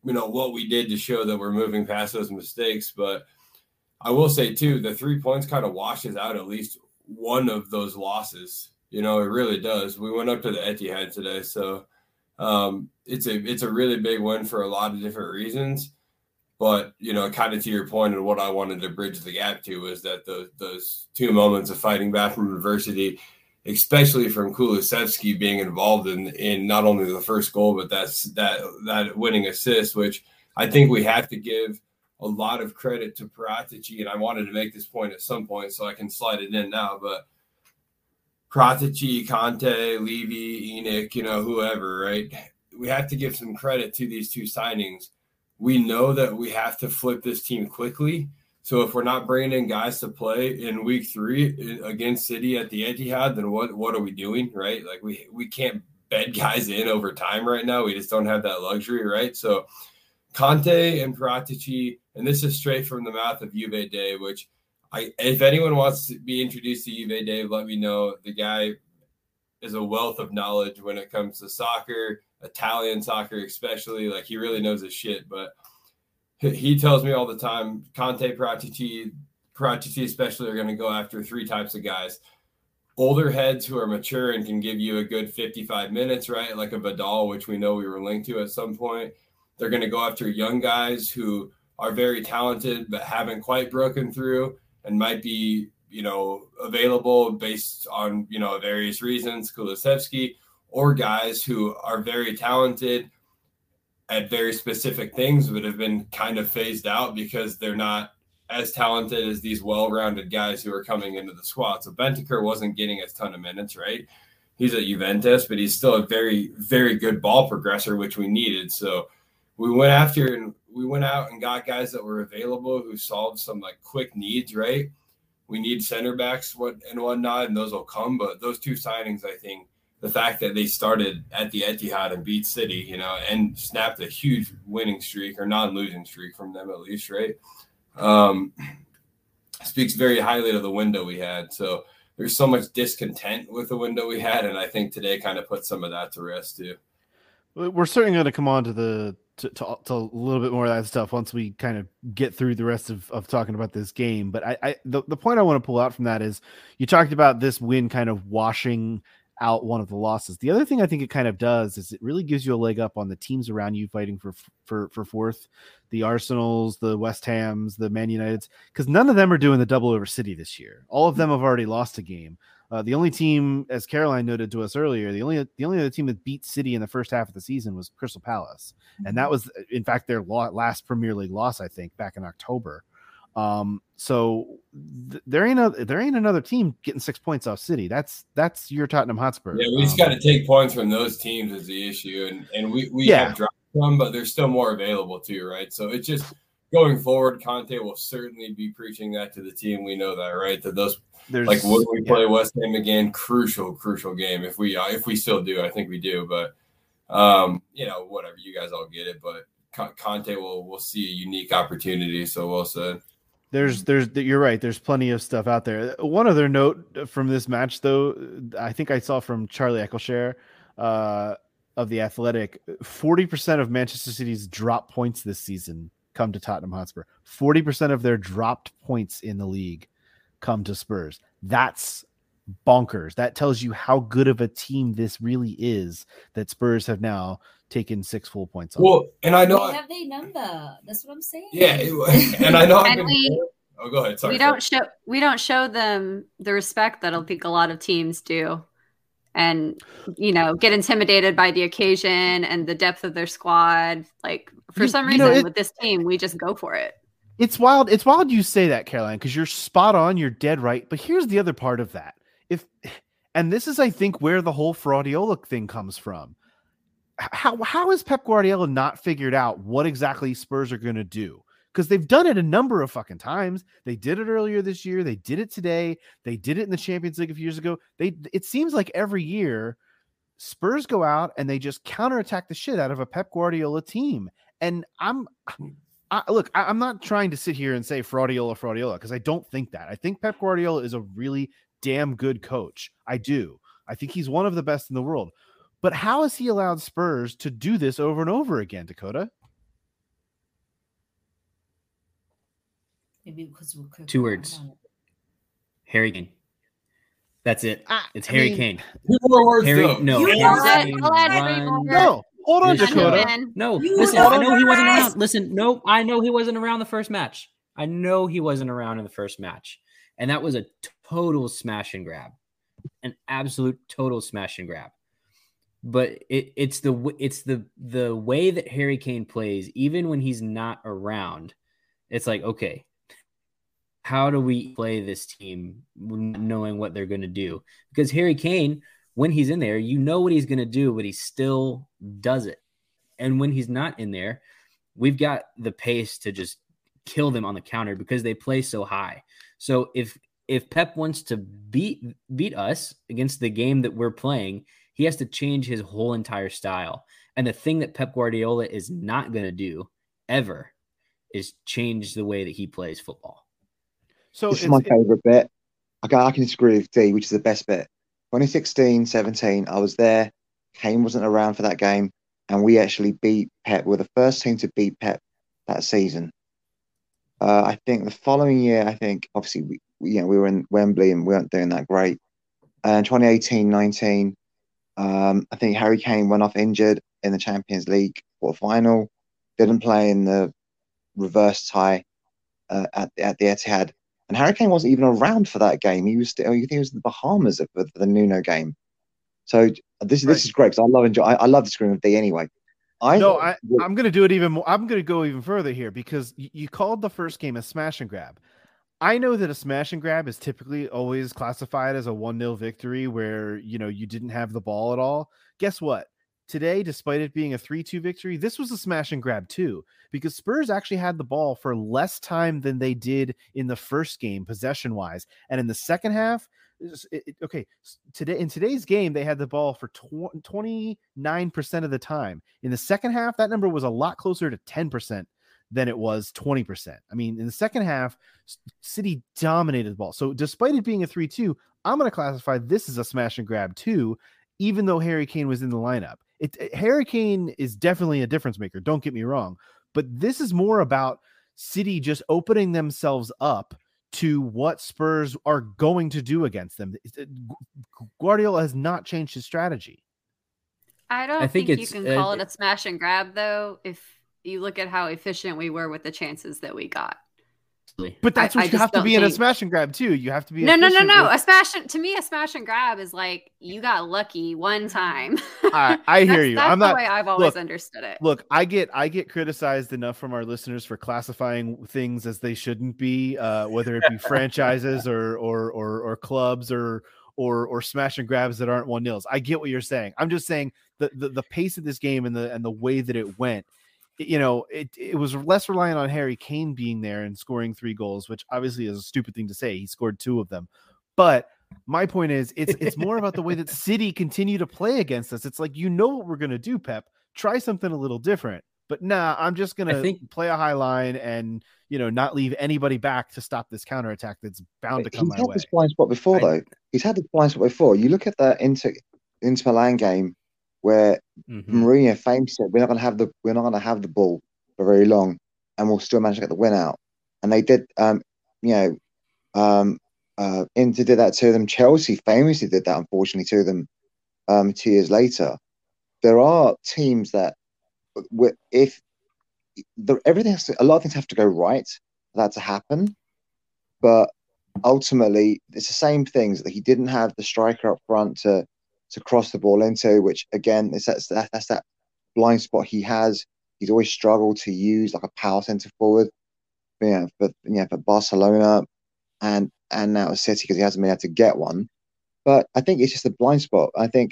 you know what we did to show that we're moving past those mistakes. But i will say too the three points kind of washes out at least one of those losses. You know it really does. We went up to the etihad today so um, it's a it's a really big win for a lot of different reasons but you know, kind of to your point, and what I wanted to bridge the gap to was that those those two moments of fighting back from adversity, especially from Kulusevski being involved in in not only the first goal, but that's that that winning assist, which I think we have to give a lot of credit to Paratici, and I wanted to make this point at some point, so I can slide it in now, but. Paratici, Conte, Levy, ENIC, you know, whoever, right? We have to give some credit to these two signings we know that we have to flip this team quickly. So if we're not bringing in guys to play in week three against City at the Etihad, then what what are we doing, right? Like we we can't bed guys in over time right now. We just don't have that luxury, right? So Conte and Paratici, and this is straight from the mouth of Juve Day, which I if anyone wants to be introduced to Juve Day, let me know. The guy is a wealth of knowledge when it comes to soccer, Italian soccer especially. Like he really knows his shit. But he, tells me all the time, Conte, Paratici, Paratici especially are going to go after three types of guys. Older heads who are mature and can give you a good 55 minutes, right? Like a Vidal, which we know we were linked to at some point. They're going to go after young guys who are very talented but haven't quite broken through and might be you know, available based on, you know, various reasons, Kulusevski, or guys who are very talented at very specific things, but have been kind of phased out because they're not as talented as these well-rounded guys who are coming into the squad. So Bentancur wasn't getting a ton of minutes, right? He's at Juventus, but he's still a very, very good ball progressor, which we needed. So we went after and we went out and got guys that were available who solved some like quick needs, right? We need center backs what and whatnot, and those will come. But those two signings, I think, the fact that they started at the Etihad and beat City, you know, and snapped a huge winning streak or non-losing streak from them at least, right? Um, speaks very highly to the window we had. So there's so much discontent with the window we had, and I think today kind of put some of that to rest too. We're certainly going to come on to the to, to, to, a little bit more of that stuff once we kind of get through the rest of, of talking about this game. But I, I the, the point I want to pull out from that is you talked about this win kind of washing out one of the losses. The other thing I think it kind of does is it really gives you a leg up on the teams around you fighting for for for fourth, the Arsenals, the West Hams, the Man Uniteds, because none of them are doing the double over City this year. All of them have already lost a game. Uh, the only team, as Caroline noted to us earlier, the only the only other team that beat City in the first half of the season was Crystal Palace, and that was in fact their last Premier League loss, I think, back in October. Um, so th- there ain't a there ain't another team getting six points off City. That's that's your Tottenham Hotspur. Yeah, we just Um, got to take points from those teams is the issue, and and we we Yeah. have dropped some, but there's still more available too, right? So it's just going forward. Conte will certainly be preaching that to the team. We know that, right? That those there's like when we yeah. play West Ham again, crucial, crucial game. If we uh, if we still do, I think we do, but um, you know, whatever, you guys all get it, but. Conte will will see a unique opportunity. So well said. There's, there's, you're right. There's plenty of stuff out there. One other note from this match, though, I think I saw from Charlie Eccleshare uh, of the Athletic, 40% of Manchester City's drop points this season come to Tottenham Hotspur. 40% of their dropped points in the league come to Spurs. That's bonkers. That tells you how good of a team this really is that Spurs have now taken six full points on. Well, and I know, They have their number. That's what I'm saying. yeah, it- and I know. I've And been, we- oh, go ahead. Sorry, we don't show we don't show them the respect that I think a lot of teams do, and you know get intimidated by the occasion and the depth of their squad. Like for some you know, reason it- with this team, we just go for it. It's wild. It's wild you say that, Caroline, because you're spot on. You're dead right. But here's the other part of that. If, and this is, I think, where the whole Fraudiola thing comes from. How how has Pep Guardiola not figured out what exactly Spurs are going to do? Because they've done it a number of fucking times. They did it earlier this year. They did it today. They did it in the Champions League a few years ago. They. It seems like every year, Spurs go out and they just counterattack the shit out of a Pep Guardiola team. And I'm mm. I, look, I, I'm not trying to sit here and say Fraudiola, Fraudiola, because I don't think that. I think Pep Guardiola is a really damn good coach. I do. I think he's one of the best in the world. But how has he allowed Spurs to do this over and over again, Dakota? Maybe because we're cooking. Two words. Harry Kane. That's it. I- It's I Harry mean, Kane. Two more words Harry, though. no. You Harry know what? Kane I'll add three. No, hold on, Dakota. No, You listen. I know he wasn't around. Listen, no, I know he wasn't around the first match. I know he wasn't around in the first match, and that was a total smash and grab, an absolute total smash and grab. But it, it's the it's the the way that Harry Kane plays, even when he's not around. It's like okay, how do we play this team knowing what they're going to do? Because Harry Kane, when he's in there, you know what he's going to do, but he still does it. And when he's not in there, we've got the pace to just kill them on the counter because they play so high. So if if Pep wants to beat beat us against the game that we're playing, he has to change his whole entire style. And the thing that Pep Guardiola is not going to do ever is change the way that he plays football. So This is my favorite bit. Okay, I can disagree with D, which is the best bit. 2016, 17, I was there. Kane wasn't around for that game, and we actually beat Pep. We're the first team to beat Pep that season. Uh, I think the following year, I think obviously we, we you know we were in Wembley and we weren't doing that great. And 2018, 19, um, I think Harry Kane went off injured in the Champions League quarter final. Didn't play in the reverse tie uh, at at the Etihad. And Harry Kane wasn't even around for that game. He was still, oh, think he was in the Bahamas for the Nuno game. So this Right. this is great because I love enjoy. I, I love disagreeing with D anyway. I no, I, I'm going to do it even more. I'm going to go even further here because y- you called the first game a smash and grab. I know that a smash and grab is typically always classified as a 1 0 victory where, you know, you didn't have the ball at all. Guess what? Today, despite it being a 3 2 victory, this was a smash and grab too, because Spurs actually had the ball for less time than they did in the first game, possession wise. And in the second half, it- it- okay, today in today's game, they had the ball for tw- 29% of the time. In the second half, that number was a lot closer to 10% than it was 20%. I mean, in the second half, City dominated the ball. So, despite it being a 3 2, I'm going to classify this as a smash and grab too, even though Harry Kane was in the lineup. It, it- Harry Kane is definitely a difference maker. Don't get me wrong, but this is more about City just opening themselves up to what Spurs are going to do against them. Eh, Guardiola has not changed his strategy. I don't I think, think you can eh, call uh, it a smash and grab though if you look at how efficient we were with the chances that we got. But that's what I, you I have to be think... in a smash and grab too. You have to be no, no, no, no. With... A smash to me, a smash and grab is like you got lucky one time. I, I hear you. That's I'm not. The way I've always look, understood it. Look, I get I get criticized enough from our listeners for classifying things as they shouldn't be, uh, whether it be franchises or, or or or clubs or or or smash and grabs that aren't one nils. I get what you're saying. I'm just saying the, the the pace of this game and the and the way that it went you know, it, it was less reliant on Harry Kane being there and scoring three goals, which obviously is a stupid thing to say. He scored two of them. But my point is it's it's more about the way that City continue to play against us. It's like you know what we're gonna do, Pep. Try something a little different. But nah, I'm just gonna think, play a high line and you know not leave anybody back to stop this counterattack that's bound to come He's my had way. this blind spot before I, though. He's had this blind spot before. You look at the Inter Inter Milan game where mm-hmm. Mourinho famously said, "We're not going to have the we're not going to have the ball for very long, and we'll still manage to get the win out." And they did. Um, you know, um, uh, Inter did that to them. Chelsea famously did that, unfortunately, to them. Um, two years later, there are teams that, if the, everything has to, a lot of things have to go right for that to happen, but ultimately it's the same things that he didn't have the striker up front to to cross the ball into, which again is that's that, that's that blind spot he has. He's always struggled to use like a power centre forward, yeah, for yeah for Barcelona and and now City because he hasn't been able to get one. But I think it's just a blind spot. I think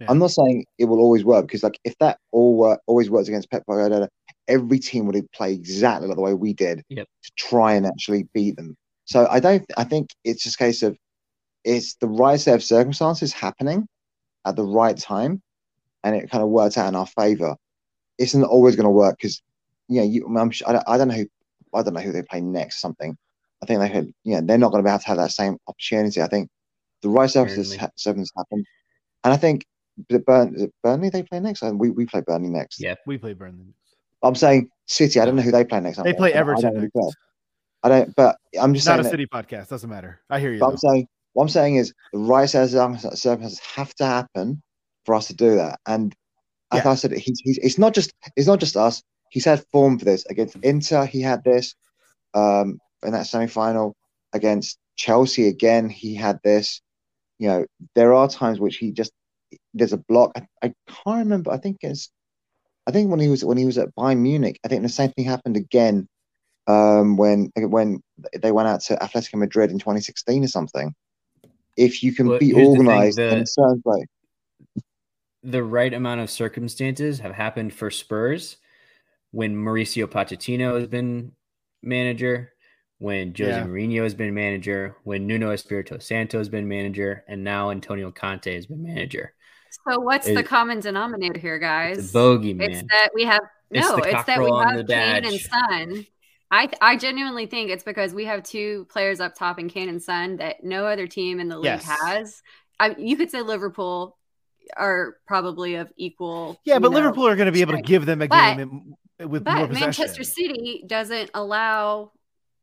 yeah. I'm not saying it will always work because like if that all work, always works against Pep Guardiola, every team would play exactly like the way we did yep. to try and actually beat them. So I don't. I think it's just a case of it's the right set of circumstances happening at the right time, and it kind of worked out in our favor. It's not always going to work because, you know, you, I'm, I, don't, I don't know who, I don't know who they play next. Or something. I think they could, you know, they're not going to be able to have that same opportunity. I think the right services surfaces happen, and I think the Burn, Burnley they play next. We we play Burnley next. Yeah, we play Burnley. I'm saying City. I don't know who they play next. They play Everton I don't, next. I don't, but I'm just not a City podcast. Doesn't matter. I hear you. I'm saying what I'm saying is the right circumstances have to happen for us to do that. And yeah. as I said, he's, he's it's not just it's not just us. He's had form for this against Inter. He had this um, in that semi final against Chelsea. Again, he had this. You know, there are times which he just there's a block. I, I can't remember. I think it's I think when he was when he was at Bayern Munich, I think the same thing happened again um, when when they went out to Atletico Madrid in 2016 or something. If you can well, be organized in a certain way, the right amount of circumstances have happened for Spurs when Mauricio Pochettino has been manager, when Jose yeah. Mourinho has been manager, when Nuno Espirito Santo has been manager, and now Antonio Conte has been manager. So what's it, the common denominator here, guys? It's bogey man. It's that we have it's no. It's that we have Kane and Son. I I genuinely think it's because we have two players up top in Kane and Son that no other team in the league yes. has. I, you could say Liverpool are probably of equal. Yeah, but know, Liverpool are going to be able to give them a but, game with but more possession. Manchester City doesn't allow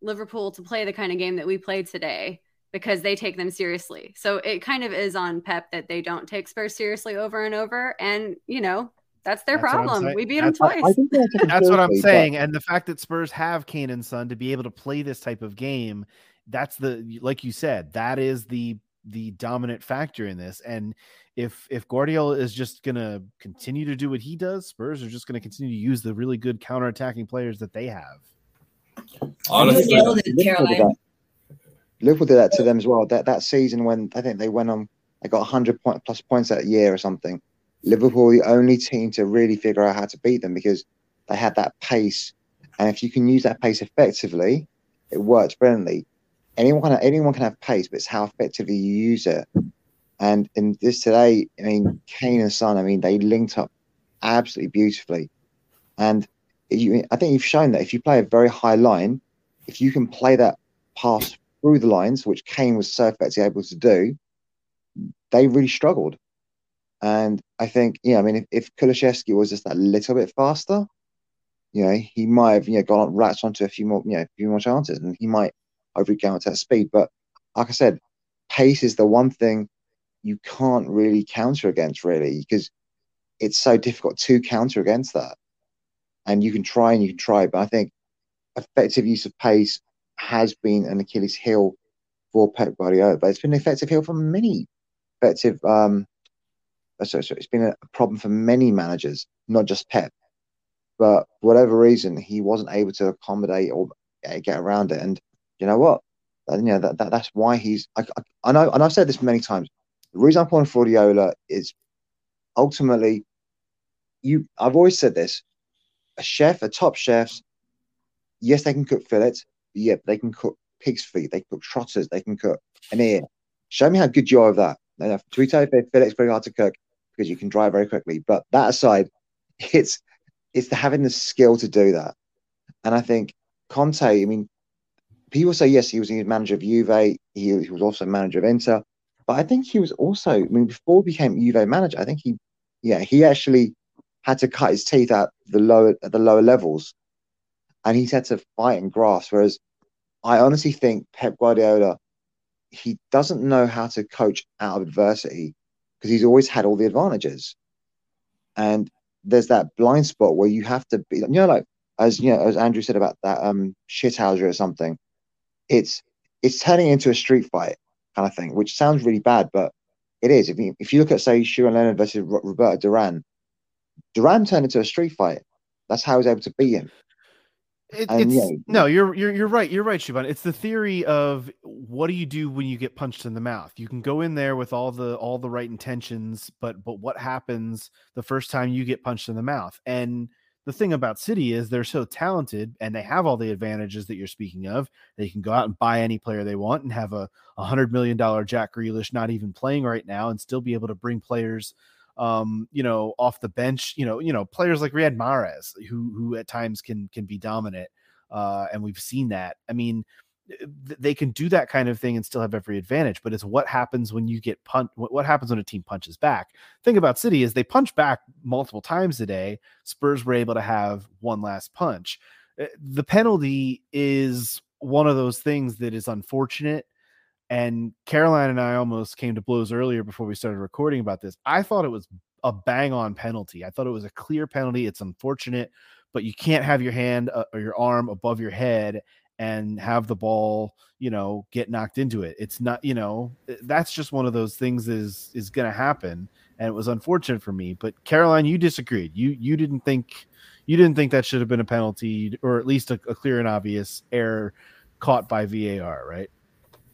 Liverpool to play the kind of game that we played today because they take them seriously. So it kind of is on Pep that they don't take Spurs seriously over and over. And you know, that's their that's problem. We beat that's, them twice. That's, that's what I'm saying. And the fact that Spurs have Kane and Son to be able to play this type of game, that's the like you said, that is the the dominant factor in this. And if if Guardiola is just going to continue to do what he does, Spurs are just going to continue to use the really good counter-attacking players that they have. Honestly, Liverpool did, Liverpool did that to them as well. That that season when I think they went on, they got 100 point plus points that year or something. Liverpool the only team to really figure out how to beat them because they had that pace, and if you can use that pace effectively, it works brilliantly. Anyone can anyone can have pace, but it's how effectively you use it. And in this today, I mean, Kane and Son, I mean, they linked up absolutely beautifully. And you, I think you've shown that if you play a very high line, if you can play that pass through the lines, which Kane was so effectively able to do, they really struggled. And I think, yeah, I mean, if, if Kulusevski was just a little bit faster, you know, he might have, you know, gone ratched onto a few more, you know, a few more chances, and he might over counter at speed. But like I said, pace is the one thing you can't really counter against, really, because it's so difficult to counter against that. And you can try and you can try, but I think effective use of pace has been an Achilles heel for Pep Guardiola, but it's been an effective heel for many effective. Um, Uh, sorry, sorry, it's been a problem for many managers, not just Pep. But for whatever reason, he wasn't able to accommodate or uh, get around it. And you know what? And, you know that, that that's why he's. I, I, I know, and I've said this many times. The reason I'm calling Guardiola is ultimately, you. I've always said this: a chef, a top chefs, yes, they can cook fillets. Yep, they can cook pig's feet. They can cook trotters. They can cook an ear. Show me how good you are of that. Now, to be fair, fillet's very hard to cook because you can drive very quickly. But that aside, it's it's the having the skill to do that. And I think Conte, I mean, people say yes, he was a manager of Juve. He, he was also manager of Inter, but I think he was also. I mean, before he became Juve manager, I think he, yeah, he actually had to cut his teeth at the lower at the lower levels, and he's had to fight and grasp. Whereas, I honestly think Pep Guardiola, he doesn't know how to coach out of adversity because he's always had all the advantages, and there's that blind spot where you have to be, you know, like as you know, as Andrew said about that um shithouser or something. It's it's turning into a street fight kind of thing, which sounds really bad, but it is. If you if you look at say Sugar Ray Leonard versus Roberto Duran, Duran turned into a street fight. That's how he was able to beat him. It, it's yeah. no, you're you're you're right. You're right, Shuban. It's the theory of what do you do when you get punched in the mouth? You can go in there with all the all the right intentions, but but what happens the first time you get punched in the mouth? And the thing about City is they're so talented and they have all the advantages that you're speaking of. They can go out and buy any player they want and have a, a hundred million dollar Jack Grealish not even playing right now and still be able to bring players um, you know, off the bench, you know, you know, players like Riyad Mahrez, who who at times can can be dominant. Uh, and we've seen that. I mean, they can do that kind of thing and still have every advantage but it's what happens when you get punt what happens when a team punches back thing about city is they punch back multiple times a day spurs were able to have one last punch uh, the penalty is one of those things that is unfortunate and caroline and i almost came to blows earlier before we started recording about this i thought it was a bang on penalty i thought it was a clear penalty it's unfortunate but you can't have your hand uh, or your arm above your head and have the ball, you know, get knocked into it. It's not, you know, that's just one of those things is is going to happen and it was unfortunate for me, but Caroline you disagreed. You you didn't think you didn't think that should have been a penalty or at least a, a clear and obvious error caught by VAR, right?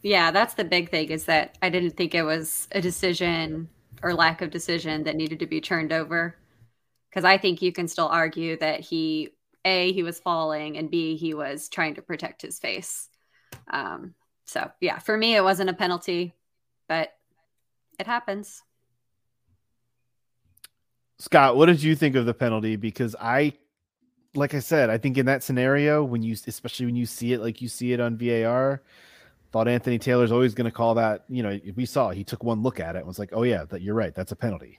Yeah, that's the big thing is that I didn't think it was a decision or lack of decision that needed to be turned over. Because I think you can still argue that he a he was falling and b he was trying to protect his face. Um so yeah for me it wasn't a penalty but it happens. Scott what did you think of the penalty? Because i like i said i think in that scenario when you especially when you see it like you see it on var thought anthony taylor's always going to call that you know we saw he took one look at it and was like oh yeah that you're right that's a penalty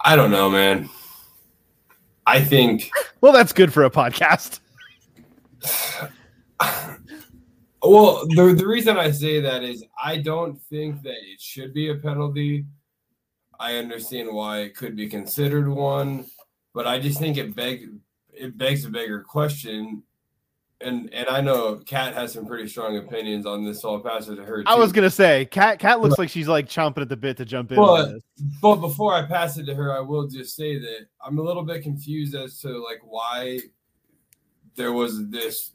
i don't know man I think. Well, that's good for a podcast. well, the the reason I say that is I don't think that it should be a penalty. I understand why it could be considered one, but I just think it beg it begs a bigger question and and I know Kat has some pretty strong opinions on this, so I'll pass it to her. Too. I was gonna say, Kat Kat looks like she's like chomping at the bit to jump in. But, but before I pass it to her, I will just say that I'm a little bit confused as to like why there was this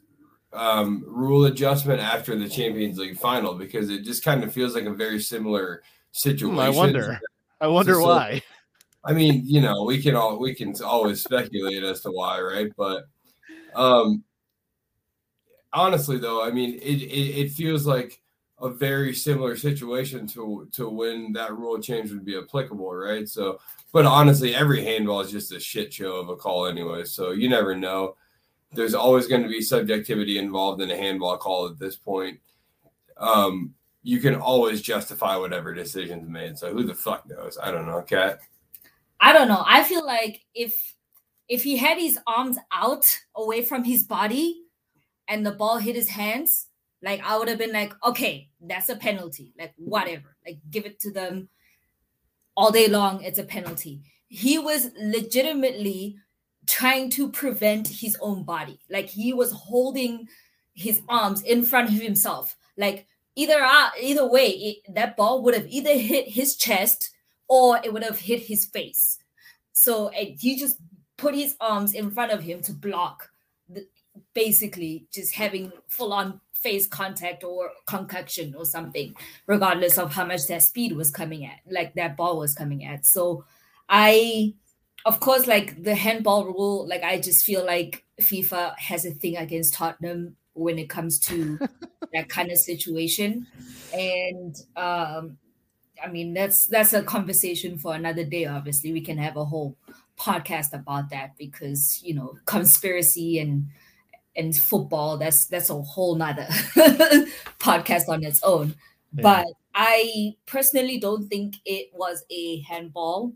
um, rule adjustment after the Champions League final because it just kind of feels like a very similar situation. Hmm, I wonder. I wonder so, why. I mean, you know, we can all we can always speculate as to why, right? But um honestly though, I mean, it, it, it feels like a very similar situation to to when that rule change would be applicable, right? So, but honestly, every handball is just a shit show of a call anyway. So you never know. There's always going to be subjectivity involved in a handball call at this point. Um, you can always justify whatever decision's made. So who the fuck knows? I don't know, Kat. I don't know. I feel like if if he had his arms out away from his body, and the ball hit his hands, like I would have been like, okay, that's a penalty. Like whatever. Like give it to them all day long. It's a penalty. He was legitimately trying to prevent his own body. Like he was holding his arms in front of himself. Like either uh, either way, it, that ball would have either hit his chest or it would have hit his face. So he just put his arms in front of him to block, basically just having full on face contact or concoction or something, regardless of how much that speed was coming at, like that ball was coming at. So I of course, like the handball rule, like I just feel like FIFA has a thing against Tottenham when it comes to that kind of situation. And um I mean that's that's a conversation for another day. Obviously, we can have a whole podcast about that because you know conspiracy and and football that's that's a whole nother podcast on its own. Yeah. But I personally don't think it was a handball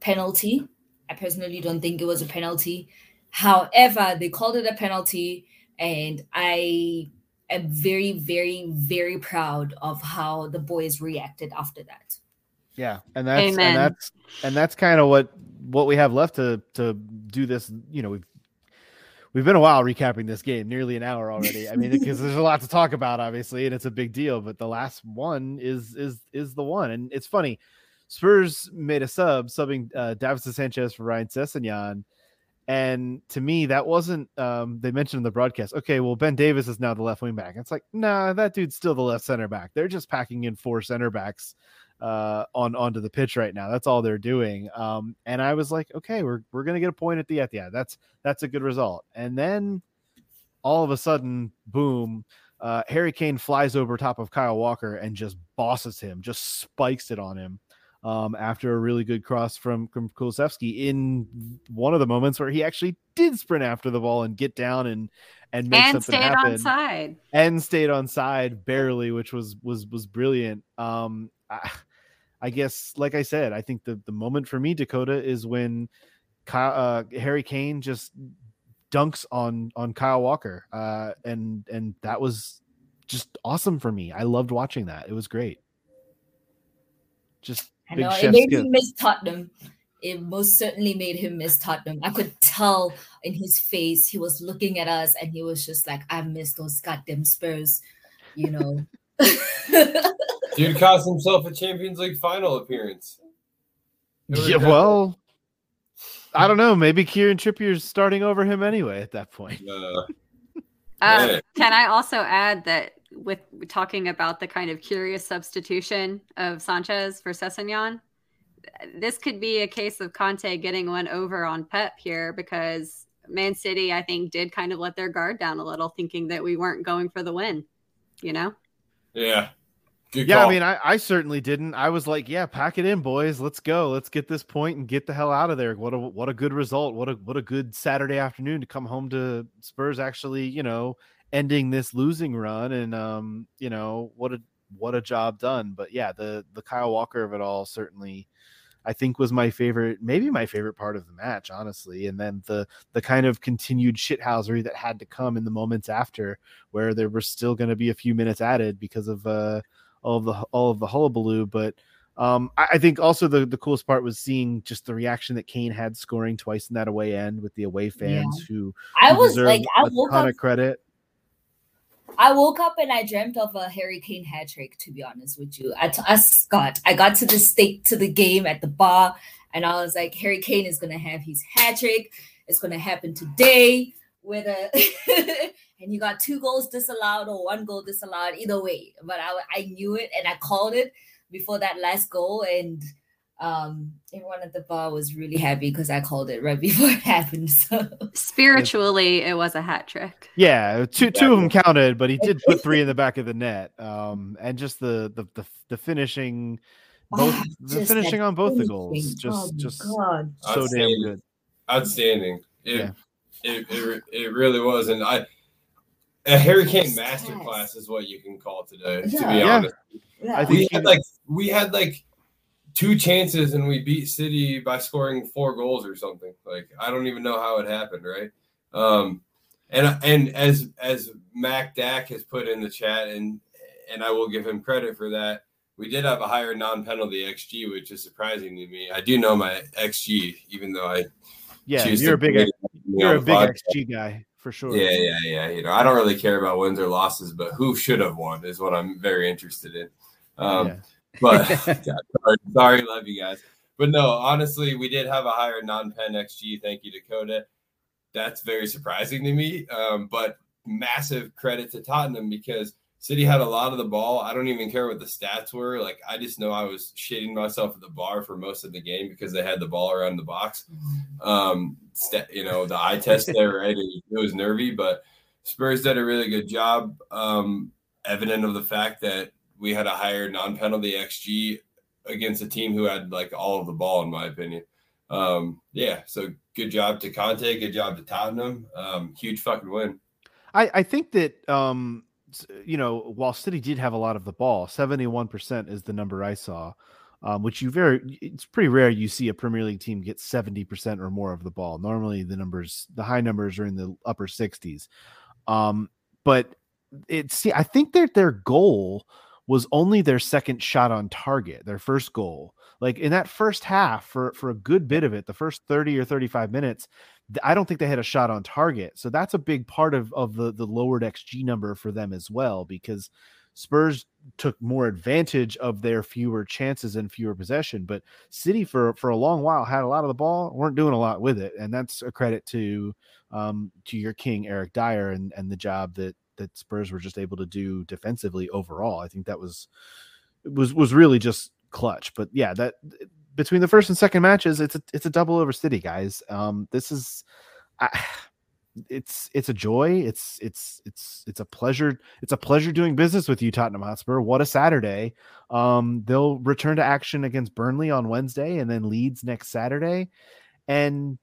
penalty. I personally don't think it was a penalty. However, they called it a penalty, and I am very, very, very proud of how the boys reacted after that. Yeah, and that's Amen. and that's and that's kind of what what we have left to to do this. You know, we've we've been a while recapping this game, nearly an hour already. I mean, because there's a lot to talk about, obviously, and it's a big deal. But the last one is is is the one, and it's funny. Spurs made a sub, subbing uh, Sanchez for Ryan Sessegnon. And to me, that wasn't. Um, they mentioned in the broadcast. Okay, well, Ben Davies is now the left wing back. It's like, nah, that dude's still the left center back. They're just packing in four center backs uh, on onto the pitch right now. That's all they're doing. Um, and I was like, okay, we're we're gonna get a point at the Etihad. That's that's a good result. And then all of a sudden, boom, uh, Harry Kane flies over top of Kyle Walker and just bosses him, just spikes it on him um, after a really good cross from, from Kulusevski in one of the moments where he actually did sprint after the ball and get down and and make and something happen. On side. And stayed on side barely, which was was was brilliant. Um, I, I guess, like I said, I think the the moment for me, Dakota, is when Kyle, uh, Harry Kane just dunks on on Kyle Walker, uh, and and that was just awesome for me. I loved watching that. It was great. Just I know it made him miss Tottenham. It most certainly made him miss Tottenham. I could tell in his face he was looking at us and he was just like, "I miss those goddamn Spurs," you know. Dude cost himself a Champions League final appearance. Yeah, well, I don't know. Maybe Kieran Trippier's starting over him anyway at that point. Uh, um, can I also add that with talking about the kind of curious substitution of Sanchez for Sessegnon, this could be a case of Conte getting one over on Pep here because Man City, I think, did kind of let their guard down a little, thinking that we weren't going for the win. You know? Yeah. Good yeah, call. I mean, I, I certainly didn't. I was like, yeah, pack it in, boys. Let's go. Let's get this point and get the hell out of there. What a what a good result. What a what a good Saturday afternoon to come home to Spurs actually, you know, ending this losing run and um you know what a what a job done but yeah the the kyle walker of it all certainly i think was my favorite maybe my favorite part of the match honestly and then the the kind of continued shithousery that had to come in the moments after where there were still going to be a few minutes added because of uh all of the all of the hullabaloo but um, I, I, think also the, the coolest part was seeing just the reaction that Kane had scoring twice in that away end with the away fans yeah. who, I was like I woke up, of credit. I woke up and I dreamt of a Harry Kane hat trick. To be honest with you, I, t- I got I got to the state to the game at the bar, and I was like, Harry Kane is gonna have his hat trick. It's gonna happen today with a, and you got two goals disallowed or one goal disallowed. Either way, but I I knew it and I called it before that last goal, and um everyone at the bar was really happy because I called it right before it happened. So spiritually it was a hat trick. Yeah, two two of them counted, but he did put three in the back of the net. Um and just the the the, the finishing both oh, the finishing on both finishing. the goals just oh just God. so damn good. Outstanding. It, yeah. it, it, it really was and I a Harry Kane masterclass is what you can call today, yeah. to be honest. Yeah. I think we had like we had like two chances and we beat City by scoring four goals or something. Like I don't even know how it happened, right? Um, And and as as Mac Dak has put in the chat, and and I will give him credit for that. We did have a higher non-penalty xG, which is surprising to me. I do know my xG, even though I Yeah, you're a big you're a big podcast. XG guy for sure. Yeah, yeah, yeah. You know, I don't really care about wins or losses, but who should have won is what I'm very interested in. Um, Yeah. But sorry, sorry, love you guys. But no, honestly, we did have a higher non-pen XG. Thank you, Dakota. That's very surprising to me. Um, but massive credit to Tottenham because City had a lot of the ball. I don't even care what the stats were. Like I just know I was shitting myself at the bar for most of the game because they had the ball around the box. Um, sta- you know, the eye test there, right? It, it was nervy, but Spurs did a really good job. Um, evident of the fact that we had a higher non-penalty XG against a team who had like all of the ball, in my opinion. Um, yeah, so good job to Conte, good job to Tottenham. Um, huge fucking win. I, I think that um you know while City did have a lot of the ball, seventy one percent is the number I saw, um, which you very it's pretty rare you see a Premier League team get seventy percent or more of the ball. Normally the numbers the high numbers are in the upper sixties, um, but it's see I think that their goal was only their second shot on target, their first goal. Like in that first half, for for a good bit of it, the first thirty or thirty five minutes, I don't think they had a shot on target. So that's a big part of of the the lowered xG number for them as well because Spurs took more advantage of their fewer chances and fewer possession, but City for for a long while had a lot of the ball, weren't doing a lot with it, and that's a credit to um to your king Eric Dier and and the job that that Spurs were just able to do defensively overall. I think that was was was really just clutch. But yeah, that between the first and second matches, it's a it's a double over City, guys. Um, this is, I, it's it's a joy. It's it's it's it's a pleasure. It's a pleasure doing business with you, Tottenham Hotspur. What a Saturday! Um, they'll return to action against Burnley on Wednesday, and then Leeds next Saturday, and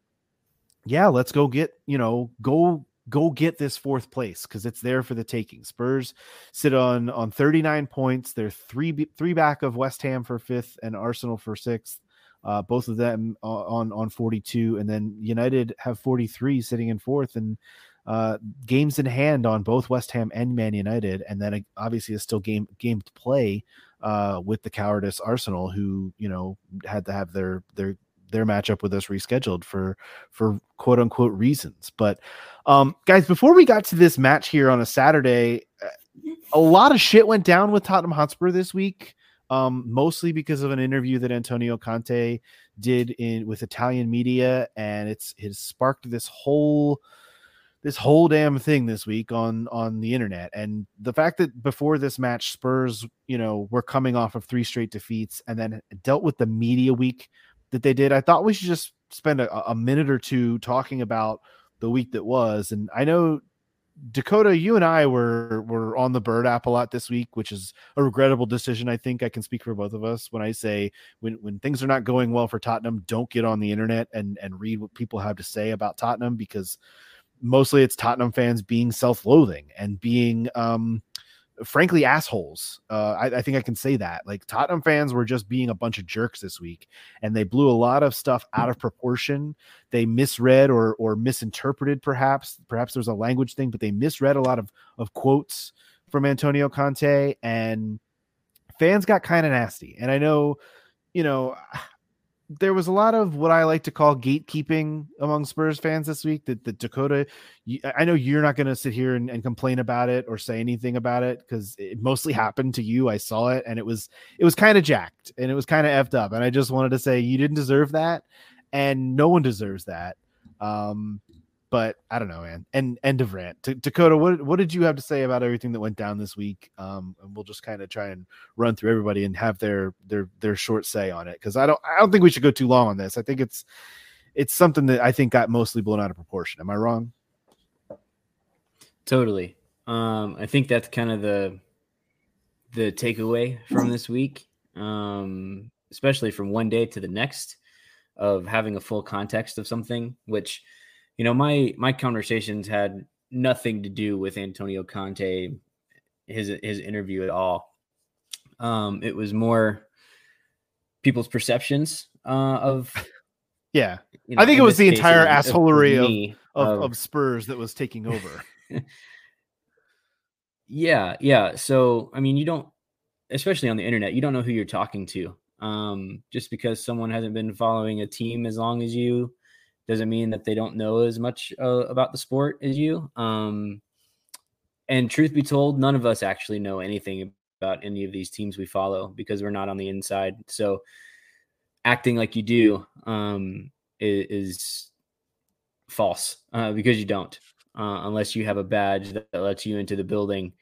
yeah, let's go get you know go go get this fourth place because it's there for the taking. Spurs sit on on 39 points. They're three three back of West Ham for fifth and Arsenal for sixth. Uh, both of them on on 42, and then United have 43, sitting in fourth, and uh, games in hand on both West Ham and Man United, and then uh, obviously is still game game to play uh, with the cowardice Arsenal, who you know had to have their their their matchup with us rescheduled for for quote unquote reasons. But um, guys, before we got to this match here on a Saturday, a lot of shit went down with Tottenham Hotspur this week. Um, mostly because of an interview that Antonio Conte did in with Italian media, and it's it sparked this whole this whole damn thing this week on on the internet and the fact that before this match spurs you know were coming off of three straight defeats and then dealt with the media week that they did i thought we should just spend a, a minute or two talking about the week that was. And i know dakota you and i were were on the bird app a lot this week which is a regrettable decision i think. I can speak for both of us when i say when when things are not going well for tottenham don't get on the internet and and read what people have to say about tottenham because mostly it's Tottenham fans being self-loathing and being um frankly assholes. Uh I, I think I can say that. Like Tottenham fans were just being a bunch of jerks this week and they blew a lot of stuff out of proportion. They misread or or misinterpreted perhaps. Perhaps there's a language thing, but they misread a lot of of quotes from Antonio Conte and fans got kind of nasty. And I know, you know, there was a lot of what I like to call gatekeeping among Spurs fans this week. That the Dakota, I know you're not going to sit here and, and complain about it or say anything about it because it mostly happened to you. I saw it and it was it was kind of jacked and it was kind of effed up. And I just wanted to say you didn't deserve that, and no one deserves that. Um, but I don't know, man. And end of rant. Dakota, what what did you have to say about everything that went down this week? Um, and we'll just kind of try and run through everybody and have their their their short say on it because I don't I don't think we should go too long on this. I think it's it's something that I think got mostly blown out of proportion. Am I wrong? Totally. Um, I think that's kind of the the takeaway from this week, um, especially from one day to the next, of having a full context of something. Which, you know, my my conversations had nothing to do with Antonio Conte, his his interview at all. Um, it was more people's perceptions uh, of. Yeah, you know, I think it was the entire of assholery of me. of, Uh, of Spurs that was taking over. Yeah, yeah. So, I mean, you don't, especially on the internet, you don't know who you're talking to. Um, just because someone hasn't been following a team as long as you doesn't mean that they don't know as much uh, about the sport as you. Um, and truth be told, none of us actually know anything about any of these teams we follow because we're not on the inside. So, acting like you do um, is, is false uh, because you don't uh, unless you have a badge that lets you into the building.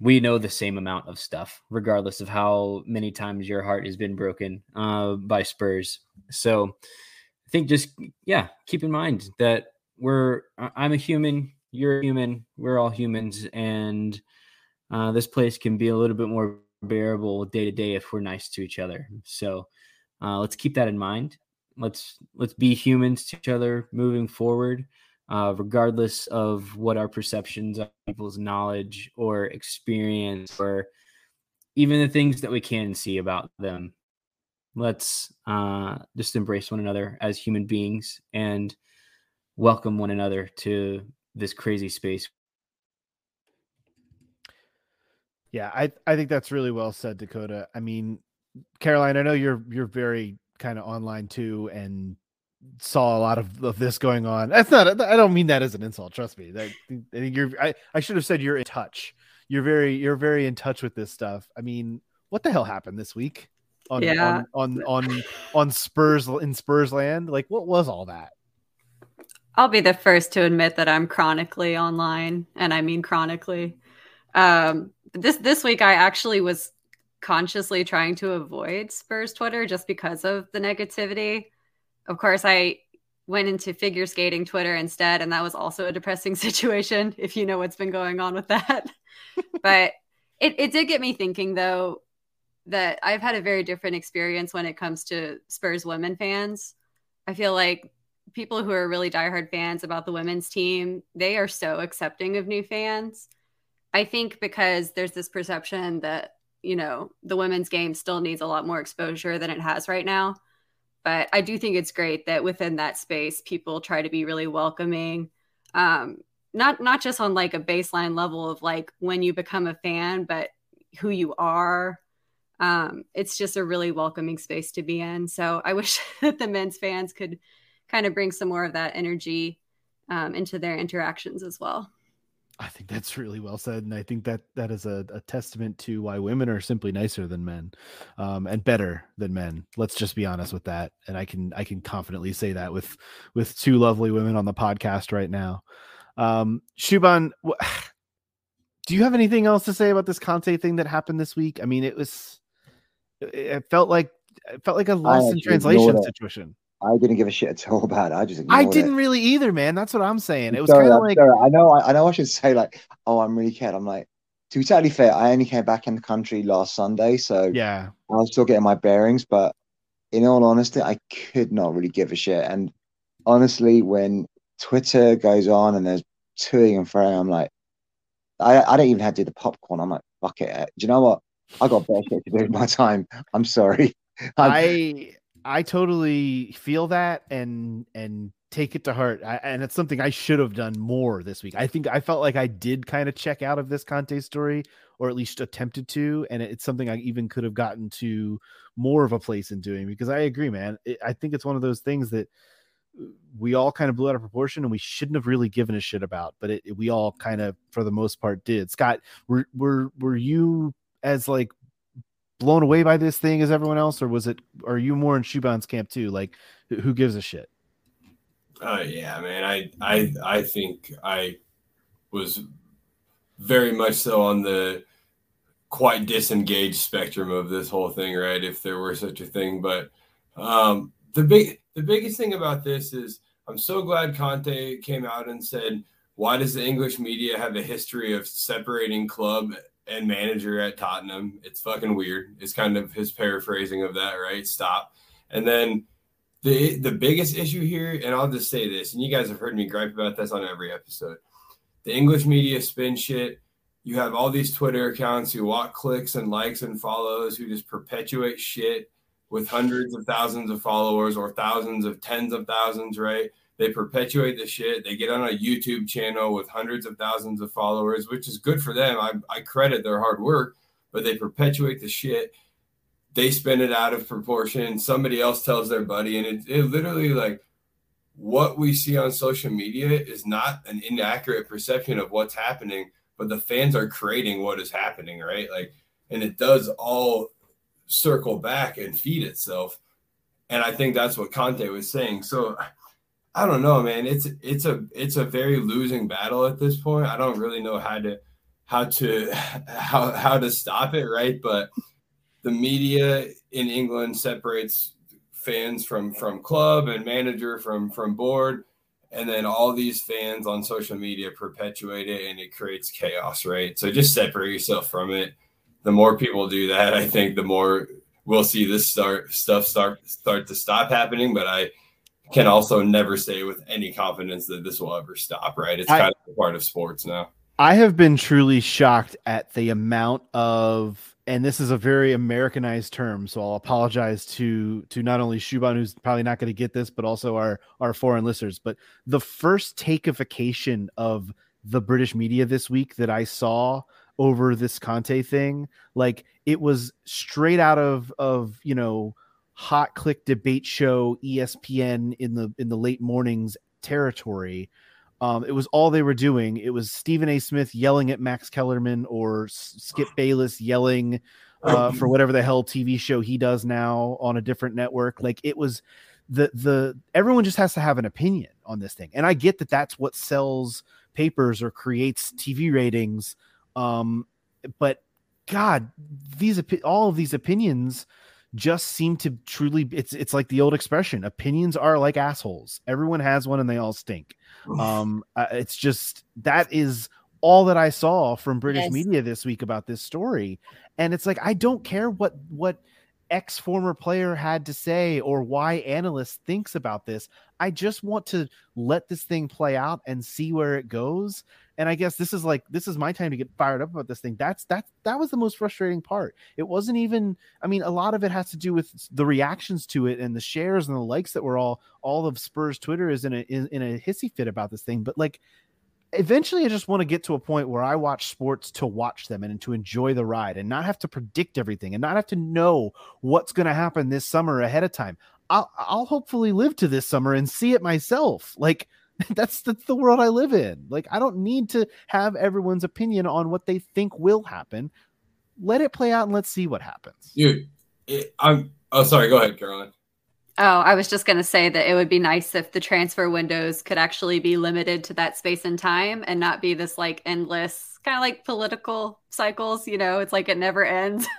We know the same amount of stuff, regardless of how many times your heart has been broken uh, by Spurs. So I think just, yeah, keep in mind that we're, I'm a human, you're a human, we're all humans. And uh, this place can be a little bit more bearable day to day if we're nice to each other. So uh, let's keep that in mind. Let's let's be humans to each other moving forward uh, regardless of what our perceptions of people's knowledge or experience or even the things that we can see about them. Let's uh, just embrace one another as human beings and welcome one another to this crazy space. Yeah, I I think that's really well said, Dakota. I mean, Caroline, I know you're you're very kind of online too, and saw a lot of, of this going on. That's not. I don't mean that as an insult. Trust me. That I think you're. I, I should have said you're in touch. You're very you're very in touch with this stuff. I mean, what the hell happened this week on Yeah. on, on on on Spurs in Spurs land? Like, what was all that? I'll be the first to admit that I'm chronically online, and I mean chronically. Um, this this week, I actually was consciously trying to avoid Spurs Twitter just because of the negativity. Of course, I went into figure skating Twitter instead, and that was also a depressing situation. If you know what's been going on with that, but it it did get me thinking though that I've had a very different experience when it comes to Spurs women fans. I feel like people who are really diehard fans about the women's team, they are so accepting of new fans. I think because there's this perception that, you know, the women's game still needs a lot more exposure than it has right now. But I do think it's great that within that space, people try to be really welcoming. Um, not not just on like a baseline level of like when you become a fan, but who you are. Um, it's just a really welcoming space to be in. So I wish that the men's fans could kind of bring some more of that energy um, into their interactions as well. I think that's really well said, and I think that that is a, a testament to why women are simply nicer than men, um, and better than men. Let's just be honest with that, and I can I can confidently say that with with two lovely women on the podcast right now. Um, Shuban, do you have anything else to say about this Conte thing that happened this week? I mean, it was it- it felt like it felt like a lost in translation situation. I didn't give a shit at all about it. I just I didn't really either, man. That's what I'm saying. It was kind of like sorry. I know. I, I know. I should say like, oh, I'm really cared. I'm like, to be totally fair, I only came back in the country last Sunday, so yeah, I was still getting my bearings. But in all honesty, I could not really give a shit. And honestly, when Twitter goes on and there's toing and froing, I'm like, I, I don't even have to do the popcorn. I'm like, fuck it. Do you know what? I got better shit to do with my time. I'm sorry. I'm- I I totally feel that and and take it to heart. I, and it's something I should have done more this week. I think I felt like I did kind of check out of this Conte story, or at least attempted to, and it's something I even could have gotten to more of a place in doing because I agree, man. It, I think it's one of those things that uh, we all kind of blew out of proportion and we shouldn't have really given a shit about, but it, we all kind of, for the most part, did. Scott, were were were you as like blown away by this thing as everyone else, or was it? Are you more in Shuban's camp too? Like, who- gives a shit? Oh yeah, man. I I I think I was very much so on the quite disengaged spectrum of this whole thing, right? If there were such a thing. But um the big the biggest thing about this is I'm so glad Conte came out and said, why does the English media have a history of separating club and manager at Tottenham? It's fucking weird. It's kind of his paraphrasing of that, right? Stop. And then the the biggest issue here, and I'll just say this, and you guys have heard me gripe about this on every episode. The English media spin shit. You have all these Twitter accounts who want clicks and likes and follows who just perpetuate shit with hundreds of thousands of followers or thousands of tens of thousands, right? They perpetuate the shit. They get on a YouTube channel with hundreds of thousands of followers, which is good for them. I, I credit their hard work, but they perpetuate the shit. They spin it out of proportion. Somebody else tells their buddy, and it, it literally like what we see on social media is not an inaccurate perception of what's happening, but the fans are creating what is happening, right? Like, and it does all circle back and feed itself. And I think that's what Conte was saying. So I don't know, man. It's it's a it's a very losing battle at this point. I don't really know how to how to how how to stop it, right? But the media in England separates fans from from club and manager from from board and then all these fans on social media perpetuate it and it creates chaos right so just separate yourself from it the more people do that i think the more we'll see this start stuff start start to stop happening but i can also never say with any confidence that this will ever stop right it's I, kind of part of sports now i have been truly shocked at the amount of and this is a very Americanized term, so I'll apologize to to not only Shuban, who's probably not going to get this, but also our our foreign listeners. But the first takeification of the British media this week that I saw over this Conte thing, like it was straight out of of you know hot click debate show ESPN in the in the late mornings territory um, it was all they were doing. It was Stephen A. Smith yelling at Max Kellerman or Skip Bayless yelling uh, for whatever the hell TV show he does now on a different network. Like it was the the everyone just has to have an opinion on this thing, and I get that that's what sells papers or creates TV ratings. Um, but God, these all of these opinions just seem to truly it's it's like the old expression opinions are like assholes. Everyone has one and they all stink. Um uh, it's just that is all that i saw from british yes. media this week about this story. And it's like i don't care what what ex former player had to say or why analyst thinks about this. I just want to let this thing play out and see where it goes and I guess this is like this is my time to get fired up about this thing. That's that that was the most frustrating part. It wasn't even. I mean, a lot of it has to do with the reactions to it and the shares and the likes that were all all of Spurs Twitter is in a in, in a hissy fit about this thing. But like, eventually, I just want to get to a point where I watch sports to watch them and to enjoy the ride and not have to predict everything and not have to know what's going to happen this summer ahead of time. I'll I'll hopefully live to this summer and see it myself. Like that's that's the world I live in. Like I don't need to have everyone's opinion on what they think will happen. Let it play out and let's see what happens. Dude, it, I'm oh sorry, go ahead, Caroline. Oh, I was just going to say that it would be nice if the transfer windows could actually be limited to that space and time and not be this like endless kind of like political cycles, you know, it's like it never ends.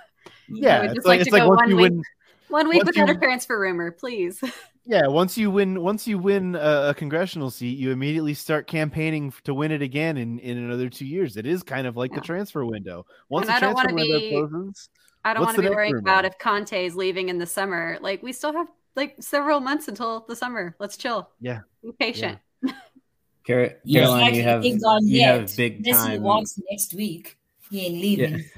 Yeah, it's like, like it's like once you week, win one week without you, a transfer rumor, please. Yeah, once you win, once you win a, a, congressional seat, you immediately start campaigning to win it again in, in another two years. It is kind of like yeah. the transfer window. Once and the I transfer window be, closes, I don't want to be worrying about if Conte is leaving in the summer. Like we still have like several months until the summer. Let's chill. Yeah, be patient. Yeah. Car- Caroline, you have you have big time. He walks next week. He ain't leaving.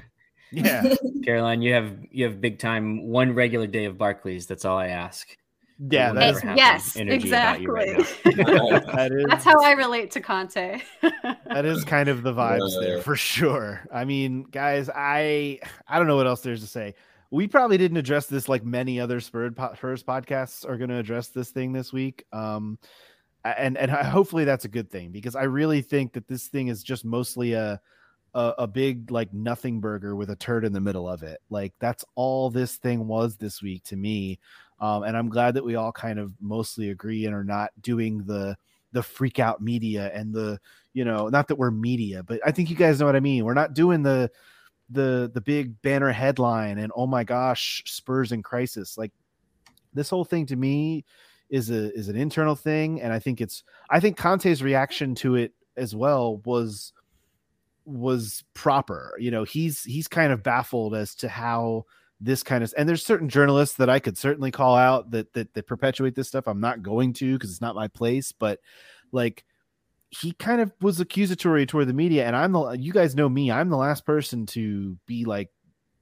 Yeah. yeah. Caroline, you have you have big time. One regular day of Barclays. That's all I ask. Yeah, that's yes, exactly. Right that is, that's how I relate to Conte. that is kind of the vibes there for sure. I mean, guys, I I don't know what else there's to say. We probably didn't address this like many other Spurs podcasts are going to address this thing this week. Um, and and hopefully that's a good thing because I really think that this thing is just mostly a a, a, big like nothing burger with a turd in the middle of it. Like that's all this thing was this week to me. Um, and I'm glad that we all kind of mostly agree and are not doing the the freak out media and the you know not that we're media, but I think you guys know what I mean. We're not doing the the the big banner headline and oh my gosh Spurs in crisis. Like this whole thing to me is a is an internal thing, and I think it's I think Conte's reaction to it as well was was proper. You know, he's he's kind of baffled as to how this kind of and there's certain journalists that I could certainly call out that that, that perpetuate this stuff. I'm not going to because it's not my place, but like he kind of was accusatory toward the media and I'm the you guys know me, I'm the last person to be like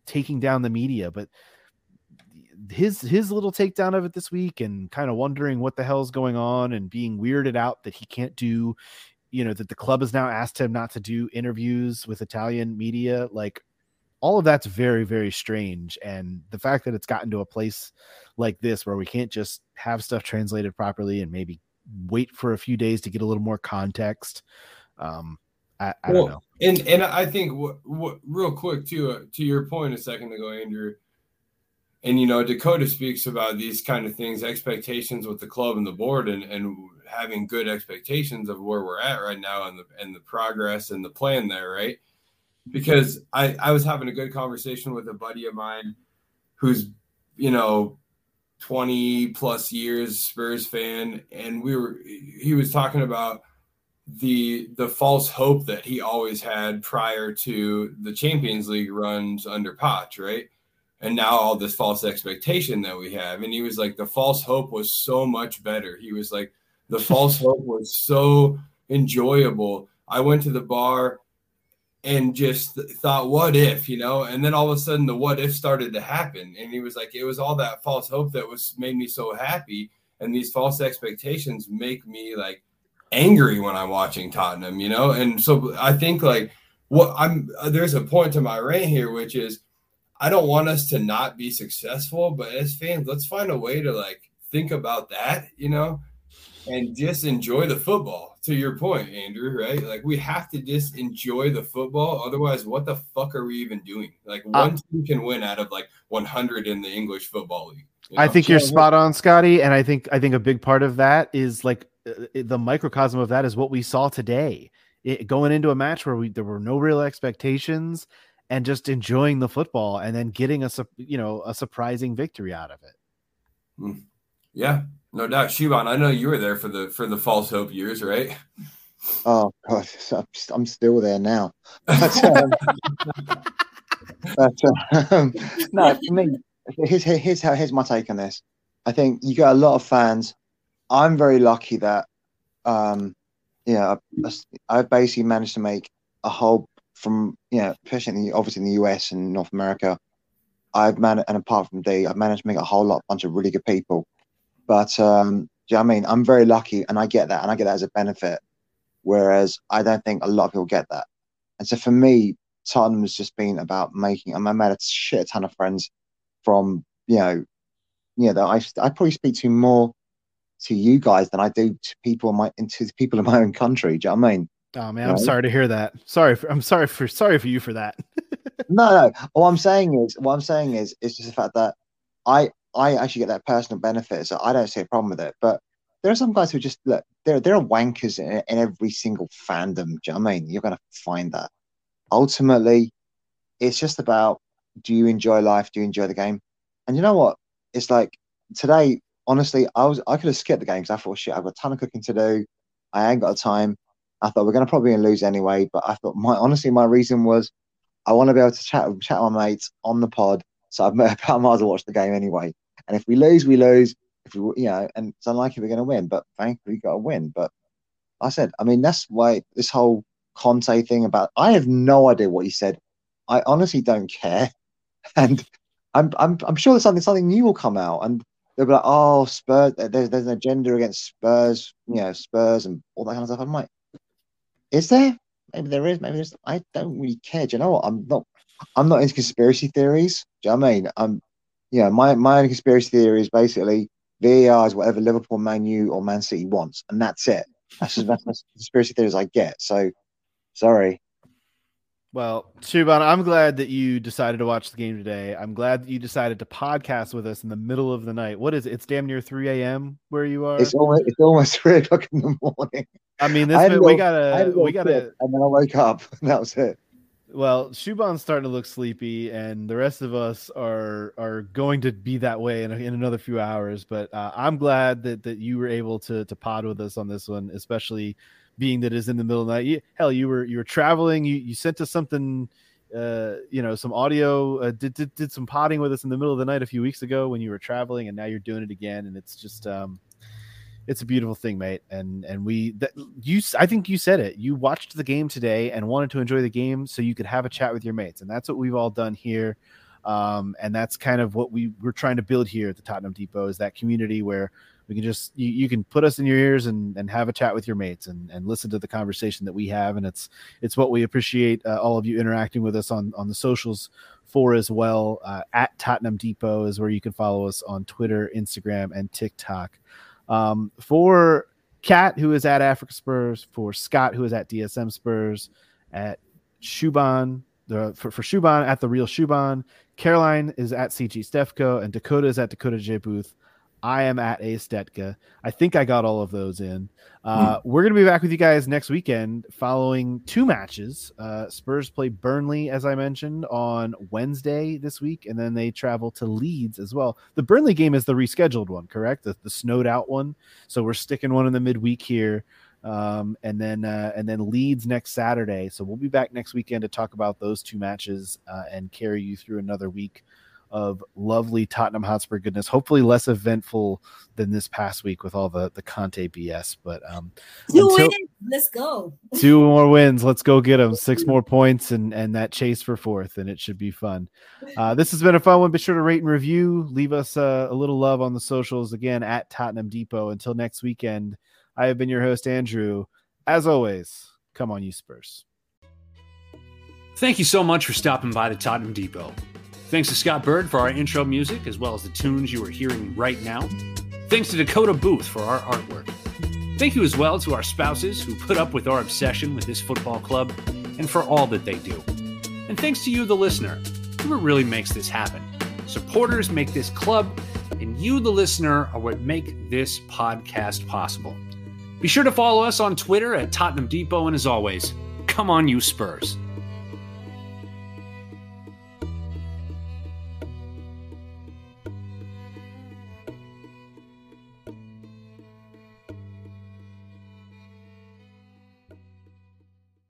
taking down the media, but his his little takedown of it this week and kind of wondering what the hell's going on and being weirded out that he can't do you know that the club has now asked him not to do interviews with Italian media like all of that's very very strange and the fact that it's gotten to a place like this where we can't just have stuff translated properly and maybe wait for a few days to get a little more context um i, I well, don't know. and and i think what, what real quick too uh, to your point a second ago andrew and you know dakota speaks about these kind of things expectations with the club and the board and and having good expectations of where we're at right now and the and the progress and the plan there right because I, I was having a good conversation with a buddy of mine who's, you know, 20 plus years Spurs fan. And we were, he was talking about the, the false hope that he always had prior to the Champions League runs under Poch, right? And now all this false expectation that we have. And he was like, the false hope was so much better. He was like, the false hope was so enjoyable. I went to the bar and just thought, what if, you know? And then all of a sudden, the what if started to happen. And he was like, it was all that false hope that was made me so happy. And these false expectations make me like angry when I'm watching Tottenham, you know? And so I think like what I'm uh, there's a point to my rant here, which is I don't want us to not be successful, but as fans, let's find a way to like think about that, you know, and just enjoy the football to your point, Andrew, right? Like we have to just enjoy the football. Otherwise, what the fuck are we even doing? Like uh, one uh, team can win out of like 100 in the English football league. You know? I think you're spot on, Scotty, and I think I think a big part of that is like uh, the microcosm of that is what we saw today. It, going into a match where we there were no real expectations and just enjoying the football and then getting a you know a surprising victory out of it. Hmm. Yeah, no doubt, Shuban. I know you were there for the for the false hope years, right? Oh God, I'm still there now. But, um, but um, no, for me, here's, here's how here's my take on this. I think you got a lot of fans. I'm very lucky that, um, you know, I've basically managed to make a whole from you know, especially in the, obviously in the US and North America. I've managed, and apart from D, I've managed to make a whole lot, bunch of really good people but um, do you know I mean? I'm very lucky and I get that and I get that as a benefit. Whereas I don't think a lot of people get that. And so for me, Tottenham has just been about making, I made a shit ton of friends from, you know, you know, that I, I probably speak to more to you guys than I do to people in my, into people in my own country. Do you know what I mean? Oh man, I'm sorry to hear that. Sorry for, I'm sorry for, sorry for you for that. no, no. What I'm saying is, what I'm saying is, is just the fact that I, I actually get that personal benefit, so I don't see a problem with it. But there are some guys who just look, there there are wankers in, in every single fandom. Do you know I mean? You're gonna find that. Ultimately, it's just about do you enjoy life? Do you enjoy the game? And you know what? It's like today, honestly, I was I could have skipped the game because I thought shit, I've got a ton of cooking to do. I ain't got time. I thought we're gonna probably lose anyway, but I thought my honestly my reason was I want to be able to chat chat with my mates on the pod. So I've, I might as well watch the game anyway. And if we lose, we lose. If we, you know, and it's unlikely we're going to win, but thankfully we got to win. But I said, I mean, that's why this whole Conte thing about, I have no idea what he said. I honestly don't care. And I'm, I'm, I'm sure there's something, something new will come out and they'll be like, oh, Spurs, there's, there's an agenda against Spurs, you know, Spurs and all that kind of stuff. I'm like, is there? Maybe there is. Maybe there's. I don't really care. Do you know what? I'm not. I'm not into conspiracy theories. Do you know I mean? I'm know, my my conspiracy theory is basically VAR is whatever Liverpool, Man U, or Man City wants, and that's it. That's that's the conspiracy theories I get. So, sorry. Well, Shuban, I'm glad that you decided to watch the game today. I'm glad that you decided to podcast with us in the middle of the night. What is it? It's damn near 3 a.m. where you are. It's almost it's almost three o'clock in the morning. I mean, this I we gotta we gotta, and then I woke up. And that was it. Well, Shuban's starting to look sleepy, and the rest of us are are going to be that way in, in another few hours. But uh, I'm glad that that you were able to to pod with us on this one, especially being that it's in the middle of the night. You, hell, you were you were traveling. You you sent us something, uh, you know, some audio. Uh, did, did did some podding with us in the middle of the night a few weeks ago when you were traveling, and now you're doing it again, and it's just um it's a beautiful thing, mate. And and we that you I think you said it. You watched the game today and wanted to enjoy the game so you could have a chat with your mates, and that's what we've all done here. Um, and that's kind of what we we're trying to build here at the Tottenham Depot is that community where we can just you, you can put us in your ears and, and have a chat with your mates and, and listen to the conversation that we have and it's it's what we appreciate uh, all of you interacting with us on on the socials for as well uh, at tottenham depot is where you can follow us on twitter instagram and tiktok um, for kat who is at africa spurs for scott who is at dsm spurs at shuban the for, for shuban at the real shuban caroline is at cg stefko and dakota is at dakota j booth I am at A Stetka. I think I got all of those in. Uh, mm. We're going to be back with you guys next weekend following two matches. Uh, Spurs play Burnley, as I mentioned, on Wednesday this week, and then they travel to Leeds as well. The Burnley game is the rescheduled one, correct? The, the snowed out one. So we're sticking one in the midweek here. Um, and then uh, and then Leeds next Saturday. So we'll be back next weekend to talk about those two matches uh, and carry you through another week of lovely Tottenham Hotspur goodness. Hopefully, less eventful than this past week with all the the Conte BS. But um, two until, wins, let's go. two more wins, let's go get them. Six more points and and that chase for fourth, and it should be fun. Uh, this has been a fun one. Be sure to rate and review. Leave us uh, a little love on the socials again at Tottenham Depot. Until next weekend, I have been your host Andrew. As always, come on, you Spurs. Thank you so much for stopping by the Tottenham Depot. Thanks to Scott Bird for our intro music, as well as the tunes you are hearing right now. Thanks to Dakota Booth for our artwork. Thank you as well to our spouses who put up with our obsession with this football club and for all that they do. And thanks to you, the listener, who really makes this happen. Supporters make this club, and you, the listener, are what make this podcast possible. Be sure to follow us on Twitter at Tottenham Depot, and as always, come on, you Spurs.